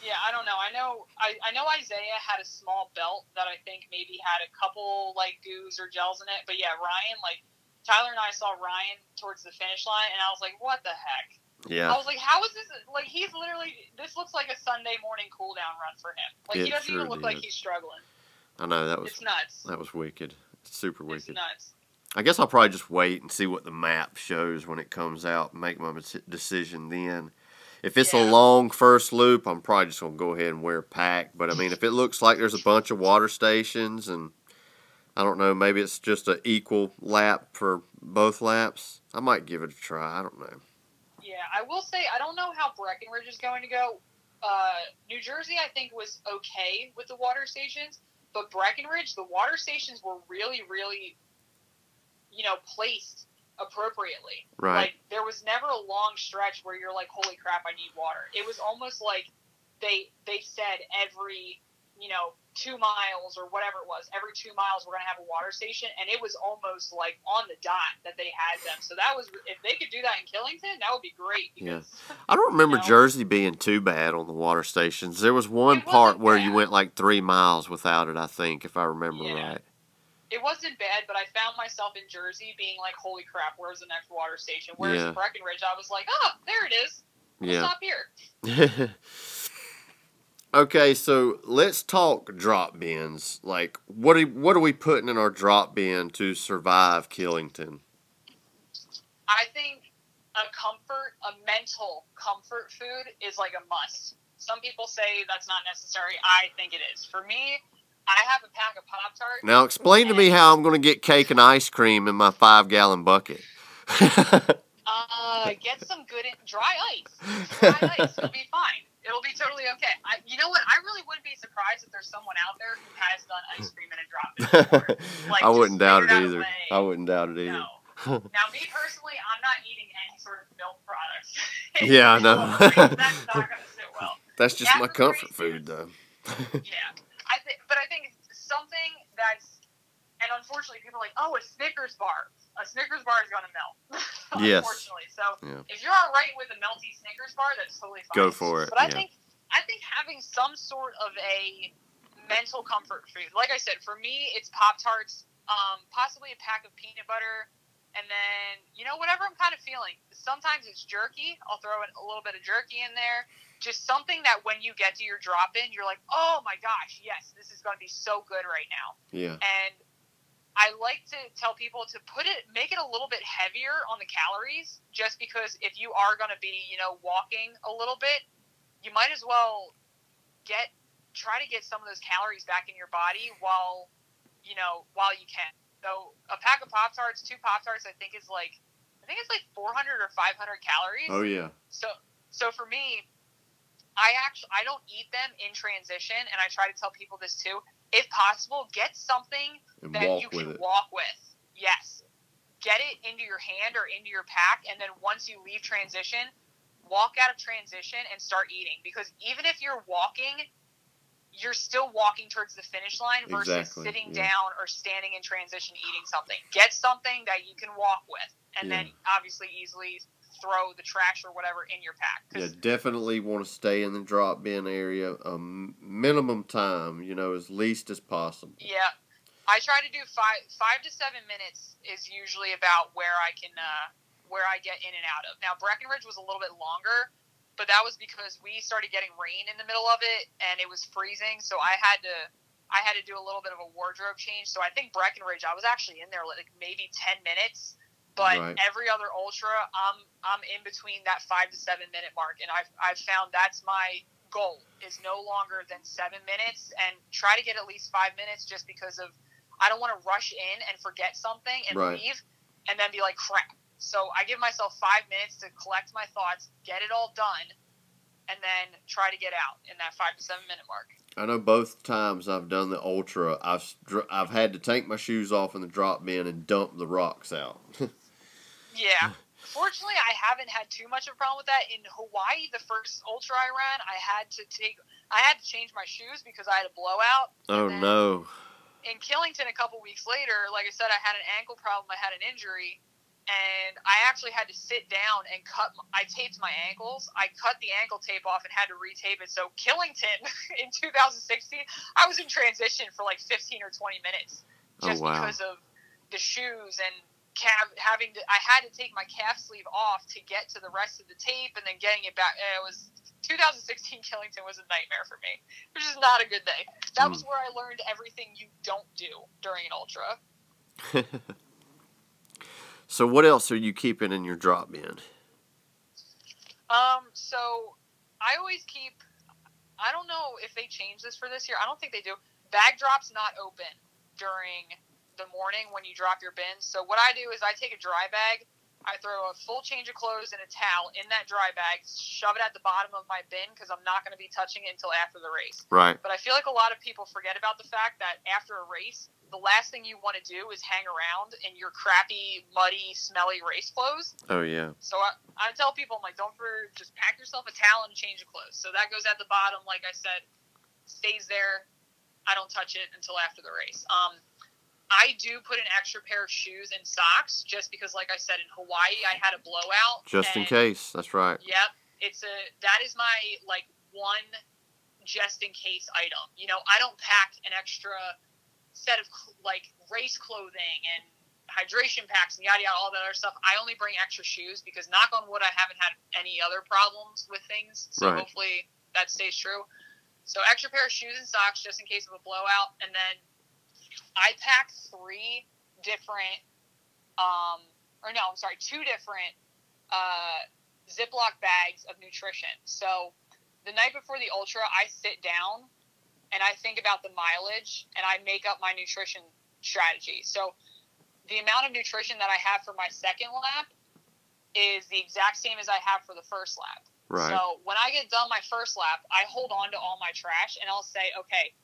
Yeah, I don't know. I know I, I know Isaiah had a small belt that I think maybe had a couple like goos or gels in it. But yeah, Ryan, like Tyler and I saw Ryan towards the finish line and I was like, What the heck? Yeah, I was like, How is this like he's literally this looks like a Sunday morning cool down run for him. Like he doesn't even sure look like he's struggling. I know that was It's nuts. that was wicked. Super It's wicked. nuts. I guess I'll probably just wait and see what the map shows when it comes out make my decision then. If it's a long first loop, I'm probably just going to go ahead and wear a pack. But I mean, if it looks like there's a bunch of water stations and I don't know, maybe it's just an equal lap for both laps, I might give it a try. I don't know. Yeah, I will say I don't know how Breckenridge is going to go. Uh, New Jersey, I think, was okay with the water stations, but Breckenridge, the water stations were really, really, you know, placed appropriately. Right. Like there was never a long stretch where you're like, "Holy crap, I need water." It was almost like they they said every you know two miles or whatever it was every two miles we're gonna have a water station and it was almost like on the dot that they had them so that was if they could do that in killington that would be great Yeah. I don't remember No. Jersey being too bad on the water stations. There was one part where you went like three miles without it, I think, if I remember Yeah. right. It wasn't bad but i found myself in jersey being like holy crap where's the next water station whereas Yeah. breckenridge i was like oh there it is we'll Yeah. stop here <laughs> okay, so let's talk drop bins. Like, what are what are we putting in our drop bin to survive Killington? I think a comfort, a mental comfort food is like a must. Some people say that's not necessary. I think it is. For me, I have a pack of Pop Tarts. Now, explain to me how I'm going to get cake and ice cream in my five gallon bucket. <laughs> Uh, get some good dry ice. Dry <laughs> ice. It'll be fine. It'll be totally okay. I, you know what? I really wouldn't be surprised if there's someone out there who has done ice cream in a drop. <laughs> Like, I wouldn't doubt it figured out a either. I wouldn't doubt it either. No. Now, me personally, I'm not eating any sort of milk products. Yeah, I know. That's not going to sit well. That's just my comfort food, though. Yeah, I think, but I think something that's, and unfortunately, people are like, oh, a Snickers bar. A Snickers bar is going to melt. <laughs> Yes. Unfortunately, so Yeah. if you're all right with a melty Snickers bar, that's totally fine. Go for it, But I yeah. think, I think having some sort of a mental comfort food, like I said, for me, it's Pop Tarts. um, possibly a pack of peanut butter, and then you know whatever I'm kind of feeling. Sometimes it's jerky. I'll throw in a little bit of jerky in there. Just something that when you get to your drop in, you're like, oh my gosh, yes, this is going to be so good right now. Yeah. And I like to tell people to put it, make it a little bit heavier on the calories, just because if you are going to be, you know, walking a little bit, you might as well get try to get some of those calories back in your body while, you know, while you can. So a pack of Pop Tarts, two Pop Tarts, I think is like, I think it's like 400 or 500 calories. Oh yeah. So so for me, I actually I don't eat them in transition, and I try to tell people this too. If possible, get something And that you can walk with. Yes, get it into your hand or into your pack, and then once you leave transition, walk out of transition and start eating. Because even if you're walking, you're still walking towards the finish line versus Exactly, sitting yeah. down or standing in transition eating something. Get something that you can walk with, and then obviously easily throw the trash or whatever in your pack. Yeah, definitely want to stay in the drop bin area a minimum time, you know, as least as possible. Yeah, I try to do five five to seven minutes is usually about where I can uh, where I get in and out of. Now Breckenridge was a little bit longer, but that was because we started getting rain in the middle of it and it was freezing, so I had to I had to do a little bit of a wardrobe change. So I think Breckenridge I was actually in there like maybe ten minutes. But Right. every other ultra, I'm I'm in between that five to seven minute mark, and I've I've found that's my goal is no longer than seven minutes, and try to get at least five minutes, just because of I don't want to rush in and forget something and Right. leave, and then be like crap. So I give myself five minutes to collect my thoughts, get it all done, and then try to get out in that five to seven minute mark. I know both times I've done the ultra, I've I've had to take my shoes off in the drop bin and dump the rocks out. <laughs> Yeah. Fortunately, I haven't had too much of a problem with that. In Hawaii, the first ultra I ran, I had to take, I had to change my shoes because I had a blowout. oh then- no. In Killington, a couple weeks later, like I said, I had an ankle problem. I had an injury, and I actually had to sit down and cut. I taped my ankles. I cut the ankle tape off and had to retape it. So Killington <laughs> in 2016, I was in transition for like 15 or 20 minutes Oh just wow. because of the shoes and having to. I had to take my calf sleeve off to get to the rest of the tape and then getting it back. It was 2016 Killington was a nightmare for me, which is not a good day. That was where I learned everything you don't do during an ultra. <laughs> so what else are you keeping in your drop bin? Um, so I always keep. I don't know if they changed this for this year. I don't think they do. Bag drops not open during the morning when you drop your bins. So what I do is I take a dry bag. I throw a full change of clothes and a towel in that dry bag, shove it at the bottom of my bin because I'm not going to be touching it until after the race. Right. But I feel like a lot of people forget about the fact that after a race, the last thing you want to do is hang around in your crappy, muddy, smelly race clothes. Oh yeah. So I, I tell people, I'm like, don't for just pack yourself a towel and change of clothes. So that goes at the bottom, like I said, stays there. I don't touch it until after the race. Um, I do put an extra pair of shoes and socks just because, like I said, in Hawaii I had a blowout. Just in case. That's right. Yep, it's a that is my like one just in case item. You know, I don't pack an extra set of like race clothing and hydration packs and yada yada all that other stuff. I only bring extra shoes because knock on wood, I haven't had any other problems with things. So Right. hopefully that stays true. So extra pair of shoes and socks just in case of a blowout, and then I pack three different, um, or no, I'm sorry, two different uh, Ziploc bags of nutrition. So the night before the ultra, I sit down and I think about the mileage and I make up my nutrition strategy. So the amount of nutrition that I have for my second lap is the exact same as I have for the first lap. Right. So when I get done my first lap, I hold on to all my trash and I'll say, okay,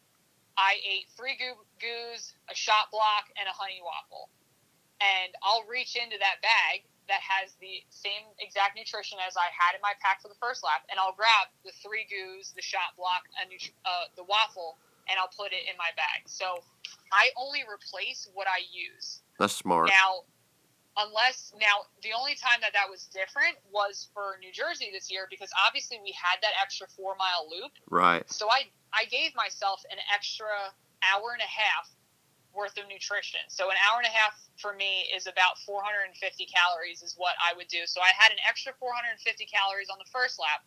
I ate three goo- goos, a Shot Blok, and a honey waffle. And I'll reach into that bag that has the same exact nutrition as I had in my pack for the first lap, and I'll grab the three goos, the Shot Blok, and uh, the waffle, and I'll put it in my bag. So I only replace what I use. That's smart. Now, unless now the only time that that was different was for New Jersey this year because obviously we had that extra four mile loop. Right. So I I gave myself an extra hour and a half worth of nutrition. So an hour and a half for me is about 450 calories is what I would do. So I had an extra 450 calories on the first lap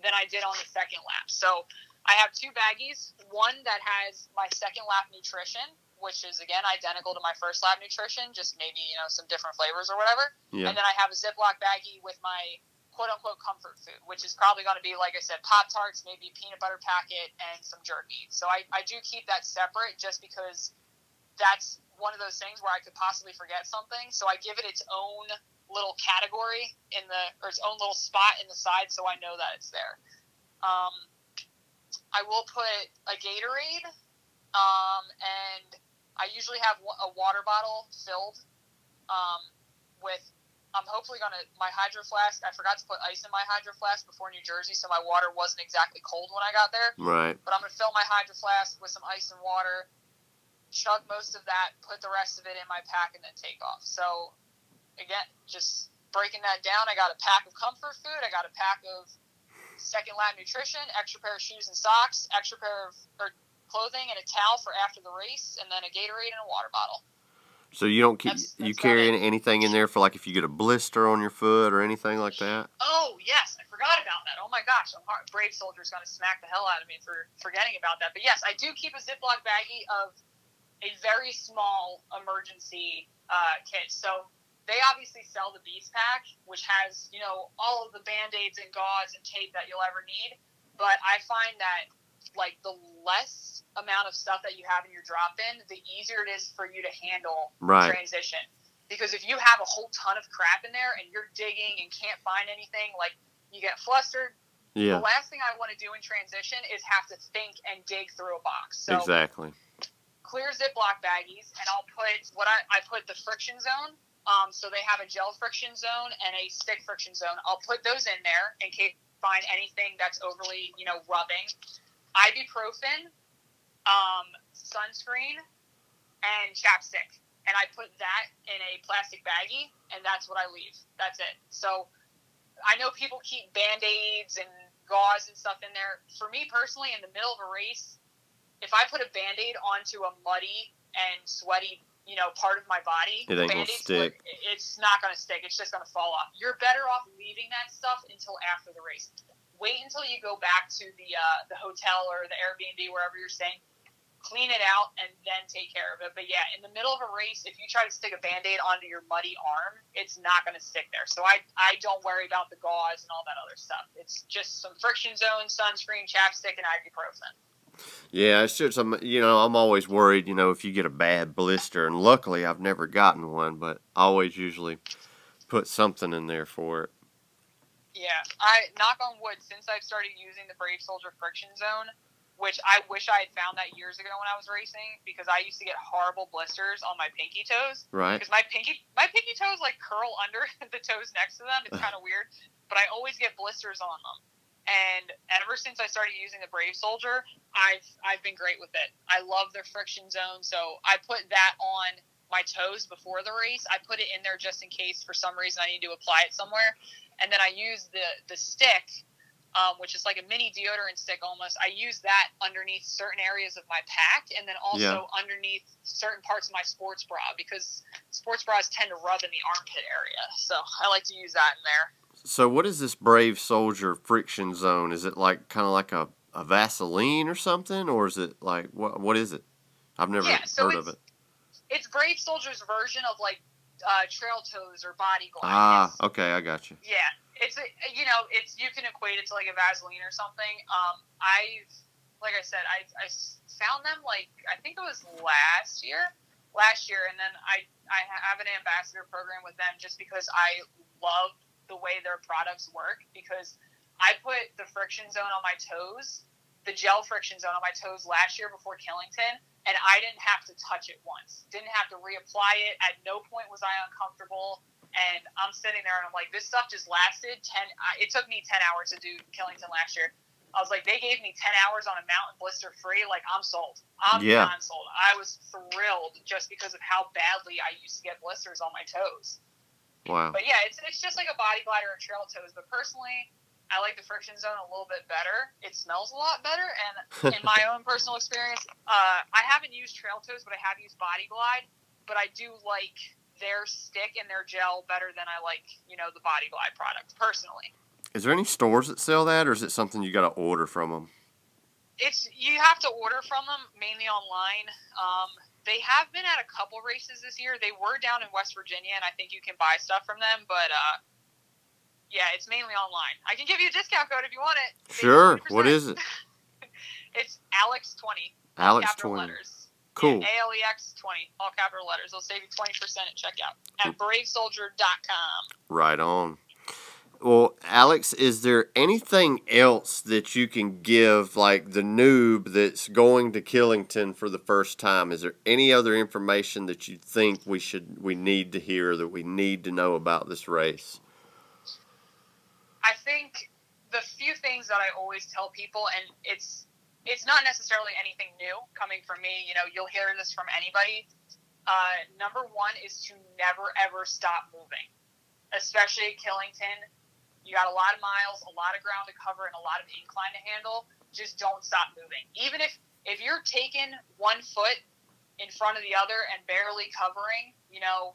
than I did on the second lap. So I have two baggies, one that has my second lap nutrition, which is again identical to my first lap nutrition, just maybe, you know, some different flavors or whatever. Yeah. And then I have a Ziploc baggie with my quote unquote comfort food, which is probably going to be, like I said, Pop Tarts, maybe a peanut butter packet, and some jerky. So I, I do keep that separate just because that's one of those things where I could possibly forget something. So I give it its own little category in the, or its own little spot in the side so I know that it's there. Um, I will put a Gatorade, um, and I usually have a water bottle filled um, with I'm hopefully gonna my hydro flask. I forgot to put ice in my hydro flask before New Jersey, so my water wasn't exactly cold when I got there. Right. But I'm gonna fill my hydro flask with some ice and water, chug most of that, put the rest of it in my pack, and then take off. So again, just breaking that down, I got a pack of comfort food. I got a pack of second lap nutrition, extra pair of shoes and socks, extra pair of or clothing, and a towel for after the race, and then a Gatorade and a water bottle. So you don't keep That's- you that's carry about it. anything in there for like if you get a blister on your foot or anything like that? Oh yes, I forgot about that. Oh my gosh, hard, brave soldier's gonna smack the hell out of me for forgetting about that. But yes, I do keep a Ziploc baggie of a very small emergency uh, kit. So they obviously sell the Beast Pack, which has you know all of the band aids and gauze and tape that you'll ever need. But I find that like the less amount of stuff that you have in your drop in, the easier it is for you to handle Right. transition. Because if you have a whole ton of crap in there and you're digging and can't find anything, like you get flustered. Yeah. The last thing I want to do in transition is have to think and dig through a box. So Exactly. clear Ziploc baggies, and I'll put what I, I put the friction zone. Um, so they have a gel friction zone and a stick friction zone. I'll put those in there in case find anything that's overly, you know, rubbing. Ibuprofen, um, sunscreen, and chapstick. And I put that in a plastic baggie, and that's what I leave. That's it. So I know people keep band aids and gauze and stuff in there. For me personally, in the middle of a race, if I put a band aid onto a muddy and sweaty, you know, part of my body, It ain't gonna stick. It's not going to stick. It's just going to fall off. You're better off leaving that stuff until after the race. Wait until you go back to the uh, the hotel or the Airbnb wherever you're staying. Clean it out and then take care of it. But yeah, in the middle of a race, if you try to stick a band aid onto your muddy arm, it's not going to stick there. So I, I don't worry about the gauze and all that other stuff. It's just some friction zone, sunscreen, chapstick, and ibuprofen. Yeah, it's just I'm you know I'm always worried you know if you get a bad blister and luckily I've never gotten one but I always usually put something in there for it. Yeah, I knock on wood. Since I've started using the Brave Soldier friction zone, which I wish I had found that years ago when I was racing, because I used to get horrible blisters on my pinky toes. Right. Because my pinky my pinky toes like curl <laughs> under the toes next to them. It's kind of weird, but I always get blisters on them. And ever since I started using the Brave Soldier, I've I've been great with it. I love their friction zone, so I put that on my toes before the race. I put it in there just in case for some reason I need to apply it somewhere, and then I use the the stick, um, which is like a mini deodorant stick almost. I use that underneath certain areas of my pack, and then also underneath certain parts of my sports bra because sports bras tend to rub in the armpit area. So I like to use that in there. So what is this Brave Soldier friction zone? Is it like kind of like a, a Vaseline or something, or is it like what what is it? I've never Yeah, so heard of it. It's Brave Soldier's version of like uh, Trail Toes or Body Glide. Ah, It's- okay, I got you. Yeah, it's a, you know it's you can equate it to like a Vaseline or something. Um, I've like I said, I I found them like I think it was last year, last year, and then I I have an ambassador program with them just because I love the way their products work because I put the friction zone on my toes, the gel friction zone on my toes last year before Killington, and I didn't have to touch it once. Didn't have to reapply it. At no point was I uncomfortable. And I'm sitting there and I'm like, this stuff just lasted 10. It took me 10 hours to do Killington last year. I was like, they gave me 10 hours on a mountain blister free. Like, I'm sold. I'm Yeah. beyond sold. I was thrilled just because of how badly I used to get blisters on my toes. Wow. But yeah, it's, it's just like a body glider or trail toes. But personally, I like the friction zone a little bit better. It smells a lot better, and <laughs> in my own personal experience, uh, I haven't used Trail Toes, but I have used Body Glide. But I do like their stick and their gel better than I like, you know, the Body Glide product personally. Is there any stores that sell that, or is it something you got to order from them? It's you have to order from them mainly online. Um, they have been at a couple races this year. They were down in West Virginia, and I think you can buy stuff from them. But uh, yeah, it's mainly online. I can give you a discount code if you want it. Sure. What is it? <laughs> it's Alex twenty. Alex twenty. Letters. Cool. Yeah, ALEX twenty, all capital letters. They'll save you twenty percent at checkout at bravesoldier.com. Right on. Well, Alex, is there anything else that you can give, like the noob that's going to Killington for the first time? Is there any other information that you think we should we need to hear that we need to know about this race? I think the few things that I always tell people, and it's it's not necessarily anything new coming from me. You know, you'll hear this from anybody. Uh, number one is to never ever stop moving, especially at Killington. You got a lot of miles, a lot of ground to cover, and a lot of incline to handle. Just don't stop moving. Even if if you're taking one foot in front of the other and barely covering, you know,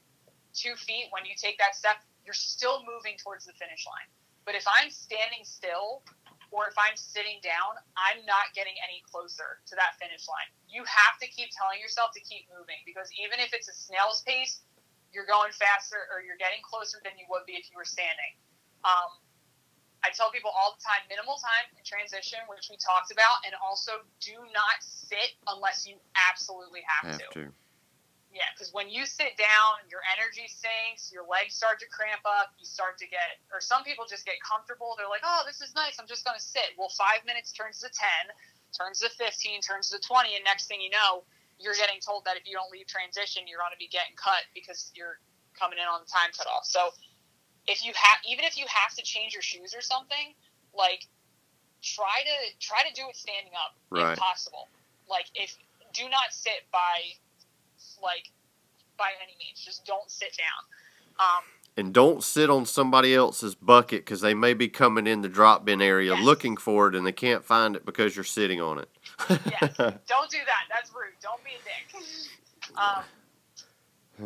two feet when you take that step, you're still moving towards the finish line. But if I'm standing still or if I'm sitting down, I'm not getting any closer to that finish line. You have to keep telling yourself to keep moving because even if it's a snail's pace, you're going faster or you're getting closer than you would be if you were standing. Um, I tell people all the time minimal time in transition, which we talked about, and also do not sit unless you absolutely have, Have to. Yeah, because when you sit down, your energy sinks, your legs start to cramp up, you start to get, or some people just get comfortable. They're like, oh, this is nice. I'm just going to sit. Well, five minutes turns to 10, turns to 15, turns to 20, and next thing you know, you're getting told that if you don't leave transition, you're going to be getting cut because you're coming in on the time cutoff. So if you have, even if you have to change your shoes or something, like try to try to do it standing up Right. if possible. Like if do not sit by like by any means. Just don't sit down. Um, And don't sit on somebody else's bucket because they may be coming in the drop bin area Yes. looking for it and they can't find it because you're sitting on it. yes, <laughs> don't do that. That's rude. Don't be a dick. Um,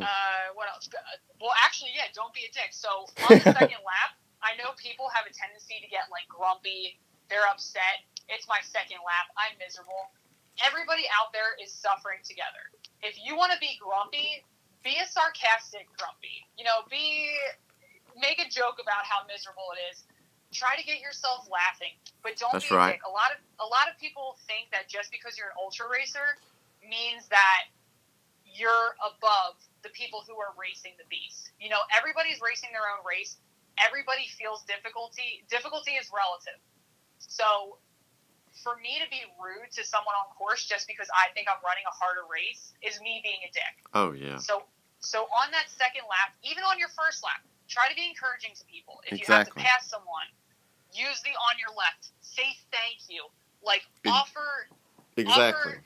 uh, what else? Uh, Well, actually, yeah, don't be a dick. So on the <laughs> second lap, I know people have a tendency to get like grumpy. They're upset. It's my second lap. I'm miserable. Everybody out there is suffering together. If you want to be grumpy, be a sarcastic grumpy. You know, be make a joke about how miserable it is. Try to get yourself laughing, but don't That's be right. A lot of a lot of people think that just because you're an ultra racer means that you're above the people who are racing the beast. You know, everybody's racing their own race. Everybody feels difficulty. Difficulty is relative. So, for me to be rude to someone on course just because I think I'm running a harder race is me being a dick. oh, yeah. So, so on that second lap, even on your first lap, try to be encouraging to people. If you have to pass someone, use the on your left. Say thank you. Like offer Exactly. Offer,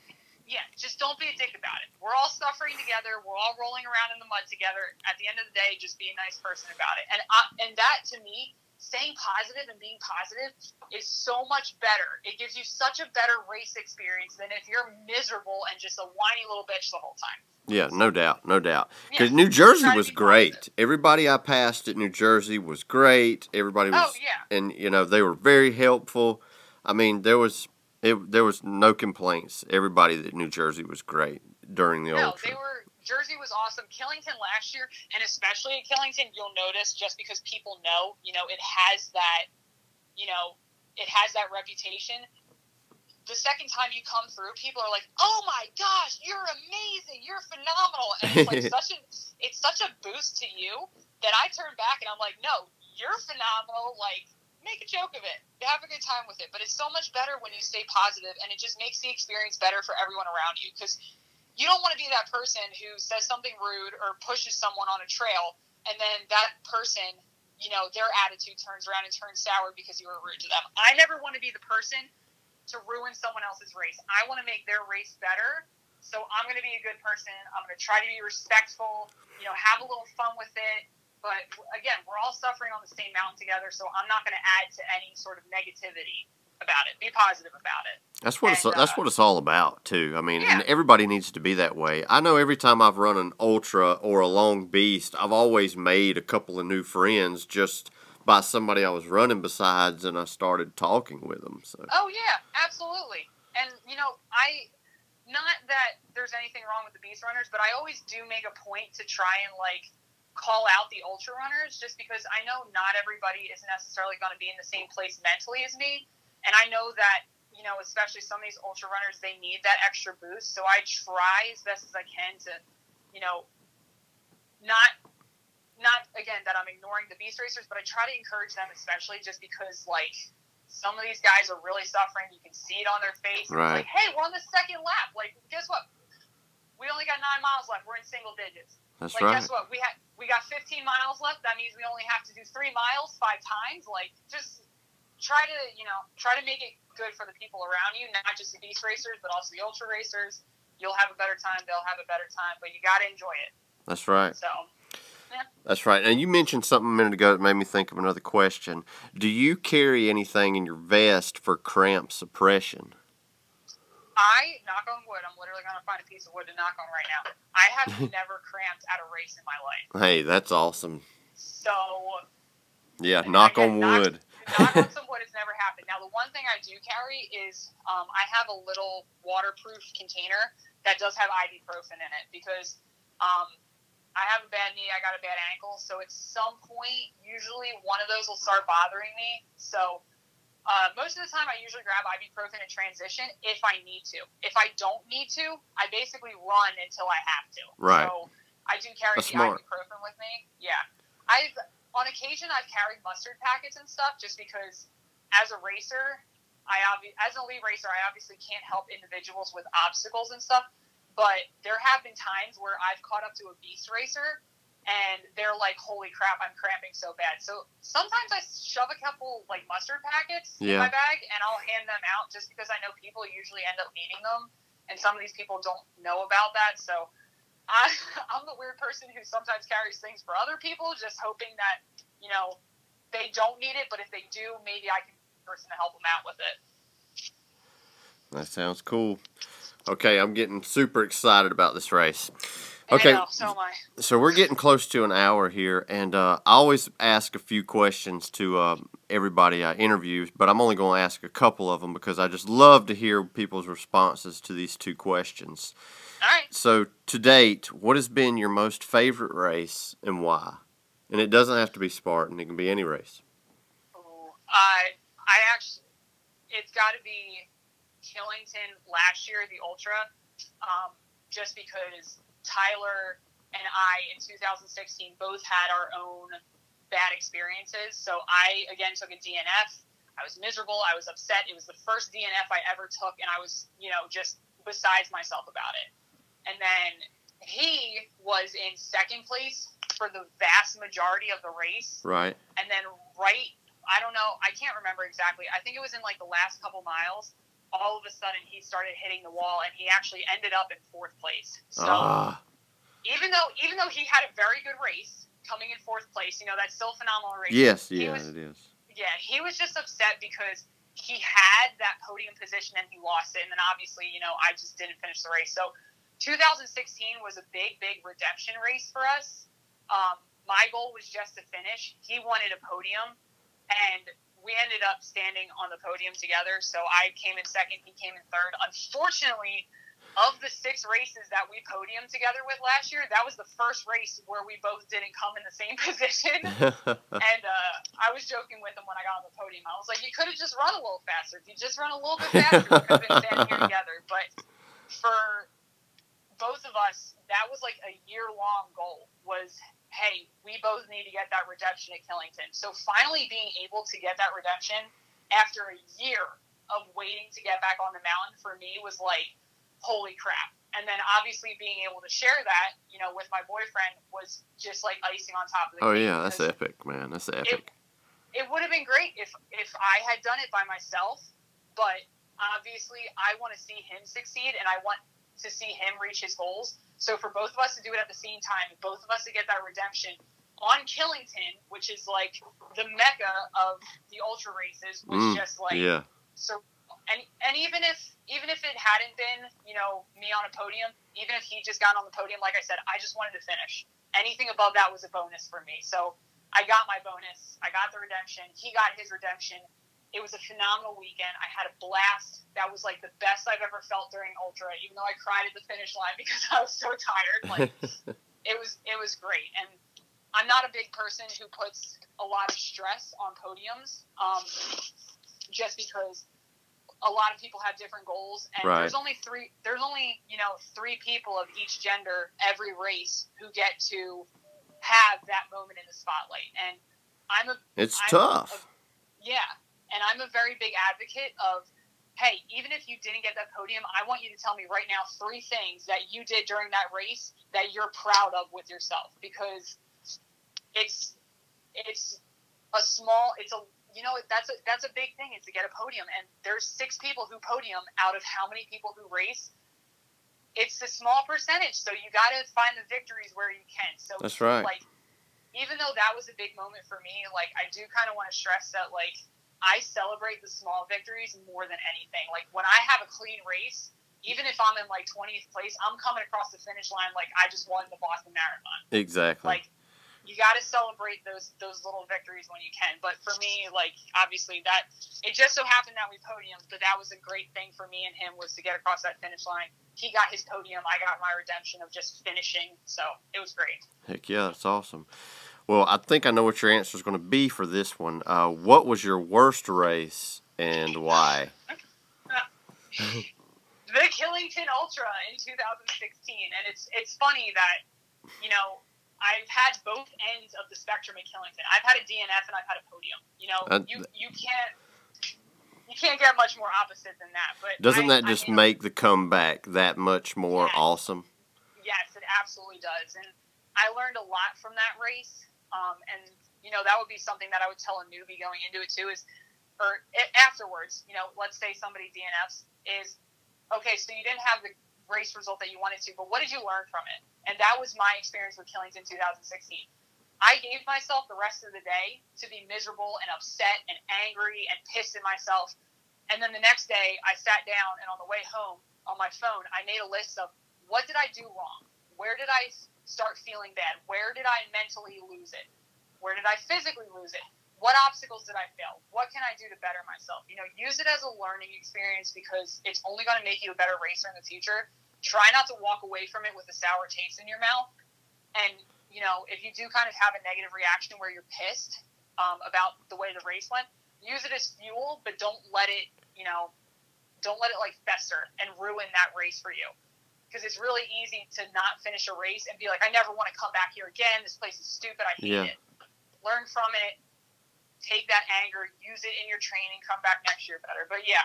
yeah, just don't be a dick about it. We're all suffering together. We're all rolling around in the mud together. At the end of the day, just be a nice person about it. And uh, and that to me, staying positive and being positive is so much better. It gives you such a better race experience than if you're miserable and just a whiny little bitch the whole time. Yeah, no doubt, no doubt. Because Yeah, New Jersey was great. positive. Everybody I passed at New Jersey was great. Everybody oh, was, Oh yeah, and you know they were very helpful. I mean, there was it, there was no complaints. Everybody at New Jersey was great during the no, they were. Jersey was awesome. Killington last year, and especially at Killington, you'll notice just because people know, you know, it has that, you know, it has that reputation. The second time you come through, people are like, "Oh my gosh, you're amazing! You're phenomenal!" And it's like <laughs> such a, it's such a boost to you that I turn back and I'm like, "No, you're phenomenal! Like, make a joke of it, have a good time with it." But it's so much better when you stay positive, and it just makes the experience better for everyone around you because you don't want to be that person who says something rude or pushes someone on a trail and then that person you know their attitude turns around and turns sour because you were rude to them. I never want to be the person to ruin someone else's race. I want to make their race better so i'm going to be a good person. I'm going to try to be respectful you know have a little fun with it. But again, we're all suffering on the same mountain together, so I'm not going to add to any sort of negativity about it. Be positive about it. That's what it's And, that's uh, what it's all about too. I mean, and everybody needs to be that way. I know every time I've run an ultra or a long beast, I've always made a couple of new friends just by somebody I was running besides, and I started talking with them. So Oh yeah, absolutely. And you know, I not that there's anything wrong with the beast runners, but I always do make a point to try and like call out the ultra runners just because I know not everybody is necessarily going to be in the same place mentally as me, and I know that you know, especially some of these ultra runners, they need that extra boost. So I try as best as I can to, you know, not not again that I'm ignoring the beast racers, but I try to encourage them, especially just because like some of these guys are really suffering. You can see it on their face. It's Right. like, hey, we're on the second lap. Like, guess what? We only got nine miles left. We're in single digits. that's like, right. guess what? We had we got 15 miles left. That means we only have to do three miles five times. Like, just try to you know try to make it good for the people around you, not just the beast racers, but also the ultra racers. You'll have a better time. They'll have a better time. But you got to enjoy it. That's right. So. That's right. And you mentioned something a minute ago that made me think of another question. Do you carry anything in your vest for cramp suppression? I knock on wood. I'm literally gonna find a piece of wood to knock on right now. I have <laughs> never cramped at a race in my life. Hey, that's awesome. So Yeah, knock on knock- wood. Knock on some wood has never happened. Now the one thing I do carry is um, I have a little waterproof container that does have ibuprofen in it because um, I have a bad knee, I got a bad ankle, so at some point usually one of those will start bothering me. So uh, most of the time, I usually grab ibuprofen in transition if I need to. If I don't need to, I basically run until I have to. Right. So I do carry That's the smart. ibuprofen with me. Yeah. I've on occasion I've carried mustard packets and stuff just because as a racer, I obvi- as an elite racer, I obviously can't help individuals with obstacles and stuff. But there have been times where I've caught up to a beast racer and they're like, "Holy crap, I'm cramping so bad." So sometimes I shove a couple like mustard packets in my bag, and I'll hand them out just because I know people usually end up needing them, and some of these people don't know about that. So I, <laughs> I'm the weird person who sometimes carries things for other people, just hoping that you know they don't need it, but if they do, maybe I can be the person to help them out with it. That sounds cool. Okay, I'm getting super excited about this race. Okay, know, so am I. so we're getting close to an hour here, and uh, I always ask a few questions to uh, everybody I interview, but I'm only going to ask a couple of them because I just love to hear people's responses to these two questions. All right. So, to date, what has been your most favorite race and why? And it doesn't have to be Spartan; it can be any race. Ooh, I I actually, it's got to be Killington last year, the Ultra, um, just because Tyler and I in 2016 both had our own bad experiences. So I again took a DNF. I was miserable. I was upset. It was the first DNF I ever took, and I was, you know, just besides myself about it. And then he was in second place for the vast majority of the race. Right? and then right i don't know i can't remember exactly. I think it was in like the last couple miles all of a sudden he started hitting the wall and he actually ended up in fourth place. So Ah, even though even though he had a very good race coming in fourth place you know that's still a phenomenal race. Yes, yeah, was, it is. yeah he was just upset because he had that podium position and he lost it. And then obviously you know i just didn't finish the race. So 2016 was a big big redemption race for us um, my goal was just to finish. He wanted a podium, and we ended up standing on the podium together. So I came in second, he came in third. Unfortunately, of the six races that we podiumed together with last year, that was the first race where we both didn't come in the same <laughs> position. <laughs> and uh, I was joking with him when I got on the podium. I was like, "You could have just run a little faster. If you just run a little bit faster, we could have been standing here together." But for both of us, that was like a year long goal. Was hey, we both need to get that redemption at Killington. So finally being able to get that redemption after a year of waiting to get back on the mountain for me was like, holy crap. And then obviously being able to share that, you know, with my boyfriend was just like icing on top of the oh yeah, that's epic, man. That's epic. it would have been great if if I had done it by myself, but obviously I want to see him succeed and I want to see him reach his goals. So for both of us to do it at the same time, both of us to get that redemption, on Killington, which is like the mecca of the ultra races, was Mm, just like yeah. so. And and even if even if it hadn't been you know me on a podium, even if he just got on the podium, like I said, I just wanted to finish. Anything above that was a bonus for me. So I got my bonus. I got the redemption. He got his redemption. It was a phenomenal weekend. I had a blast. That was like the best I've ever felt during ultra, even though I cried at the finish line <laughs> because I was so tired. Like <laughs> it was it was great and i'm not a big person who puts a lot of stress on podiums um, just because a lot of people have different goals and Right. there's only three there's only you know three people of each gender every race who get to have that moment in the spotlight and i'm a it's I'm tough. yeah, and I'm a very big advocate of, hey, even if you didn't get that podium, I want you to tell me right now three things that you did during that race that you're proud of with yourself. Because it's it's a small it's a you know that's a that's a big thing is to get a podium. And there's six people who podium out of how many people who race. It's a small percentage. So you got to find the victories where you can. So That's right. like even though that was a big moment for me like i do kind of want to stress that like i celebrate the small victories more than anything. Like when i have a clean race even if i'm in like 20th place i'm coming across the finish line like i just won the boston marathon. Exactly. like you got to celebrate those those little victories when you can. But for me like obviously that it just so happened that we podiumed but that was a great thing for me and him was to get across that finish line. He got his podium. I got my redemption of just finishing. So it was great. Heck yeah, that's awesome. Well, I think I know what your answer is going to be for this one. Uh, what was your worst race and why? <laughs> the Killington Ultra in 2016, and it's it's funny that you know I've had both ends of the spectrum at Killington. I've had a DNF and I've had a podium. You know, Uh, you you can't you can't get much more opposite than that. But Doesn't I- that I just mean, make the comeback that much more Yes. awesome? Yes, it absolutely does, and I learned a lot from that race. Um, and you know that would be something that I would tell a newbie going into it too is, or a- afterwards, you know, let's say somebody DNFs is, okay, so you didn't have the race result that you wanted to, but what did you learn from it? And that was my experience with Killington 2016. I gave myself the rest of the day to be miserable and upset and angry and pissed at myself. And then the next day, I sat down and on the way home on my phone, I made a list of what did I do wrong? Where did I start feeling bad? Where did I mentally lose it? Where did I physically lose it? What obstacles did I fail? What can I do to better myself? You know, use it as a learning experience because it's only going to make you a better racer in the future. Try not to walk away from it with a sour taste in your mouth. And, you know, if you do kind of have a negative reaction where you're pissed um, about the way the race went, use it as fuel, but don't let it, you know, don't let it like fester and ruin that race for you. Because it's really easy to not finish a race and be like, I never want to come back here again. This place is stupid. I hate Yeah. it. Learn from it. Take that anger, use it in your training, come back next year better. But yeah,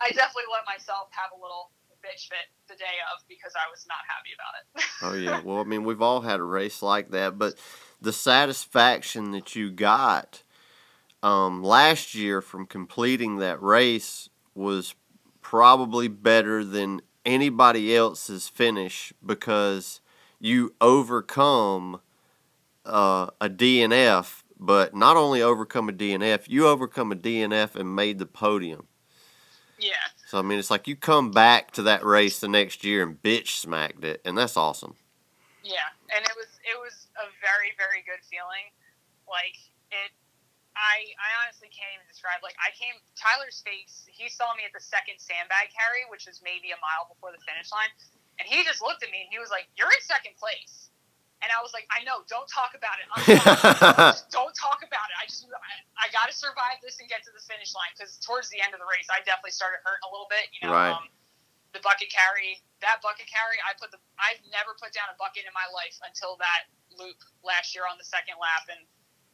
I definitely let myself have a little bitch fit the day of because I was not happy about it. <laughs> Oh yeah. Well, I mean, we've all had a race like that, but the satisfaction that you got um, last year from completing that race was probably better than anybody else's finish because you overcome uh, a DNF, but not only overcome a DNF, you overcome a DNF and made the podium. yeah. So I mean, it's like you come back to that race the next year and bitch smacked it, and that's awesome. Yeah, and it was it was a very very good feeling. Like I I honestly can't even describe. Like I came Tyler's face. He saw me at the second sandbag carry, which was maybe a mile before the finish line, and he just looked at me and he was like, "You're in second place." And I was like, I know, don't talk about it. <laughs> Don't talk about it. I just, I, I got to survive this and get to the finish line because towards the end of the race, I definitely started hurting a little bit. You know, Right. um, the bucket carry, that bucket carry, I put the, I've never put down a bucket in my life until that loop last year on the second lap, and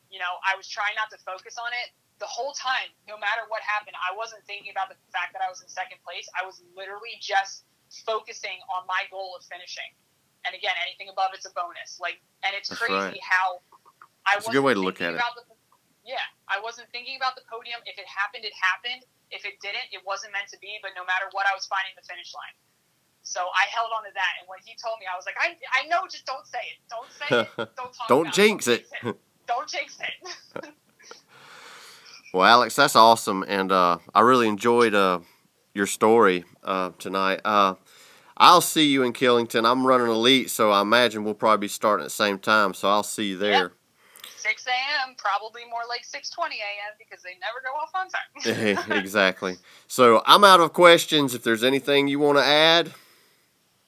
you know, I was trying not to focus on it the whole time. No matter what happened, I wasn't thinking about the fact that I was in second place. I was literally just focusing on my goal of finishing. And again, anything above it's a bonus. Like, and it's That's crazy right. how I It's a good way to wasn't look at thinking it. about The, yeah, I wasn't thinking about the podium. If it happened, it happened. If it didn't, it wasn't meant to be. But no matter what, I was finding the finish line. So I held on to that, and when he told me, I was like, I, I know, just don't say it. Don't say it. <laughs> Don't talk Don't about jinx Don't it. jinx it. <laughs> Don't jinx it. <laughs> Well, Alex, that's awesome, and uh, I really enjoyed uh, your story uh, tonight. Uh, I'll see you in Killington. I'm running elite, so I imagine we'll probably be starting at the same time. So I'll see you there. 6 a.m. Probably more like 6:20 a.m. because they never go off on time. <laughs> exactly. So I'm out of questions. If there's anything you want to add,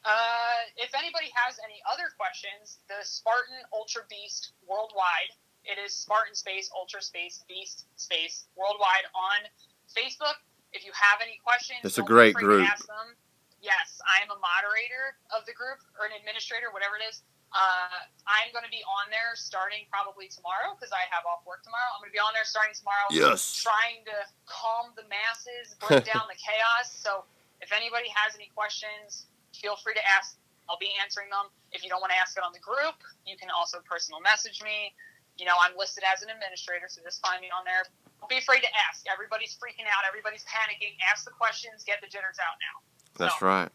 Uh, if anybody has any other questions, the Spartan Ultra Beast Worldwide. It is Spartan Space Ultra Space Beast Space Worldwide on Facebook. If you have any questions, It's a great be afraid to group. Ask them. Yes, I am a moderator of the group or an administrator, whatever it is. Uh, I'm going to be on there starting probably tomorrow because I have off work tomorrow. I'm going to be on there starting tomorrow. Yes. Trying to calm the masses, bring down the <laughs> chaos. So if anybody has any questions, feel free to ask. I'll be answering them. If you don't want to ask it on the group, you can also personal message me. You know, I'm listed as an administrator, so just find me on there. Don't be afraid to ask. Everybody's freaking out. Everybody's panicking. Ask the questions. Get the jitters out now. that's So, right.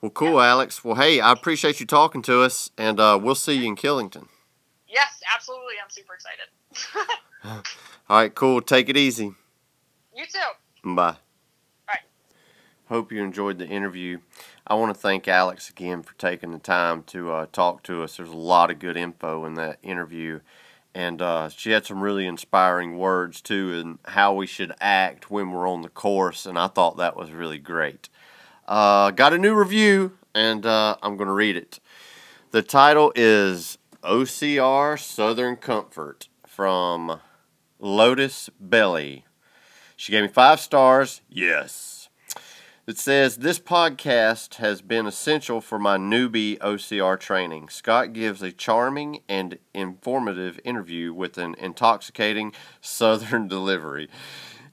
Well, cool, Alex. Well, hey, I appreciate you talking to us, and uh, we'll see you in Killington. Yes, absolutely. I'm super excited. <laughs> All right, cool. Take it easy. you too. Bye. Right. Hope you enjoyed the interview. I want to thank Alex again for taking the time to uh, talk to us. There's a lot of good info in that interview. And uh, she had some really inspiring words too, and how we should act when we're on the course. And I thought that was really great. Uh, got a new review, and uh, I'm going to read it. The title is OCR Southern Comfort from Lotus Belly. She gave me five stars. Yes. It says this podcast has been essential for my newbie OCR training. Scott gives a charming and informative interview with an intoxicating <laughs> southern delivery.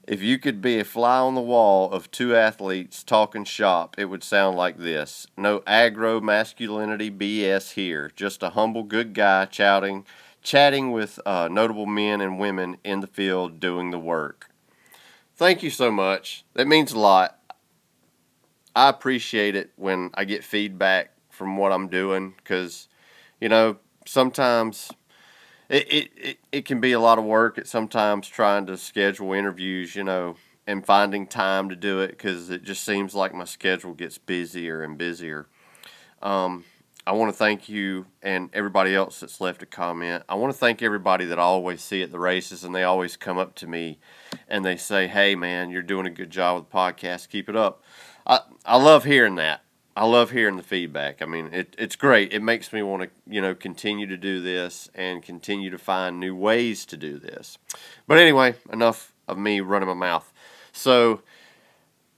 If you could be a fly on the wall of two athletes talking shop, it would sound like this. No aggro masculinity BS here. Just a humble good guy chatting, chatting with uh, notable men and women in the field doing the work. Thank you so much. That means a lot. I appreciate it when I get feedback from what I'm doing because, you know, sometimes it, it, it, it can be a lot of work at sometimes trying to schedule interviews, you know, and finding time to do it because it just seems like my schedule gets busier and busier. Um, I want to thank you and everybody else that's left a comment. I want to thank everybody that I always see at the races and they always come up to me and they say, "Hey man, you're doing a good job with the podcast. Keep it up." I I love hearing that. I love hearing the feedback. I mean, it, it's great. It makes me want to, you know, continue to do this and continue to find new ways to do this. But anyway, enough of me running my mouth. So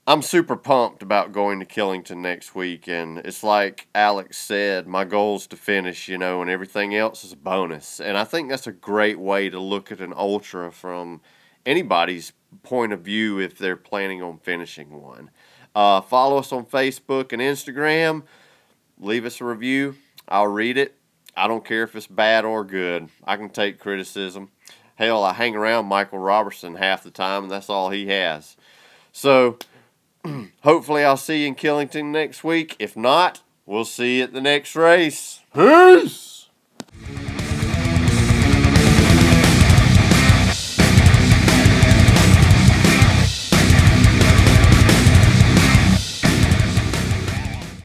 I'm super pumped about going to Killington next week, and it's like Alex said, my goal's to finish, you know, and everything else is a bonus. And I think that's a great way to look at an ultra from anybody's point of view if they're planning on finishing one. Uh, follow us on Facebook and Instagram. Leave us a review. I'll read it. I don't care if it's bad or good. I can take criticism. Hell, I hang around Michael Robertson half the time, and that's all he has. So, <clears throat> hopefully, I'll see you in Killington next week. If not, we'll see you at the next race. Peace!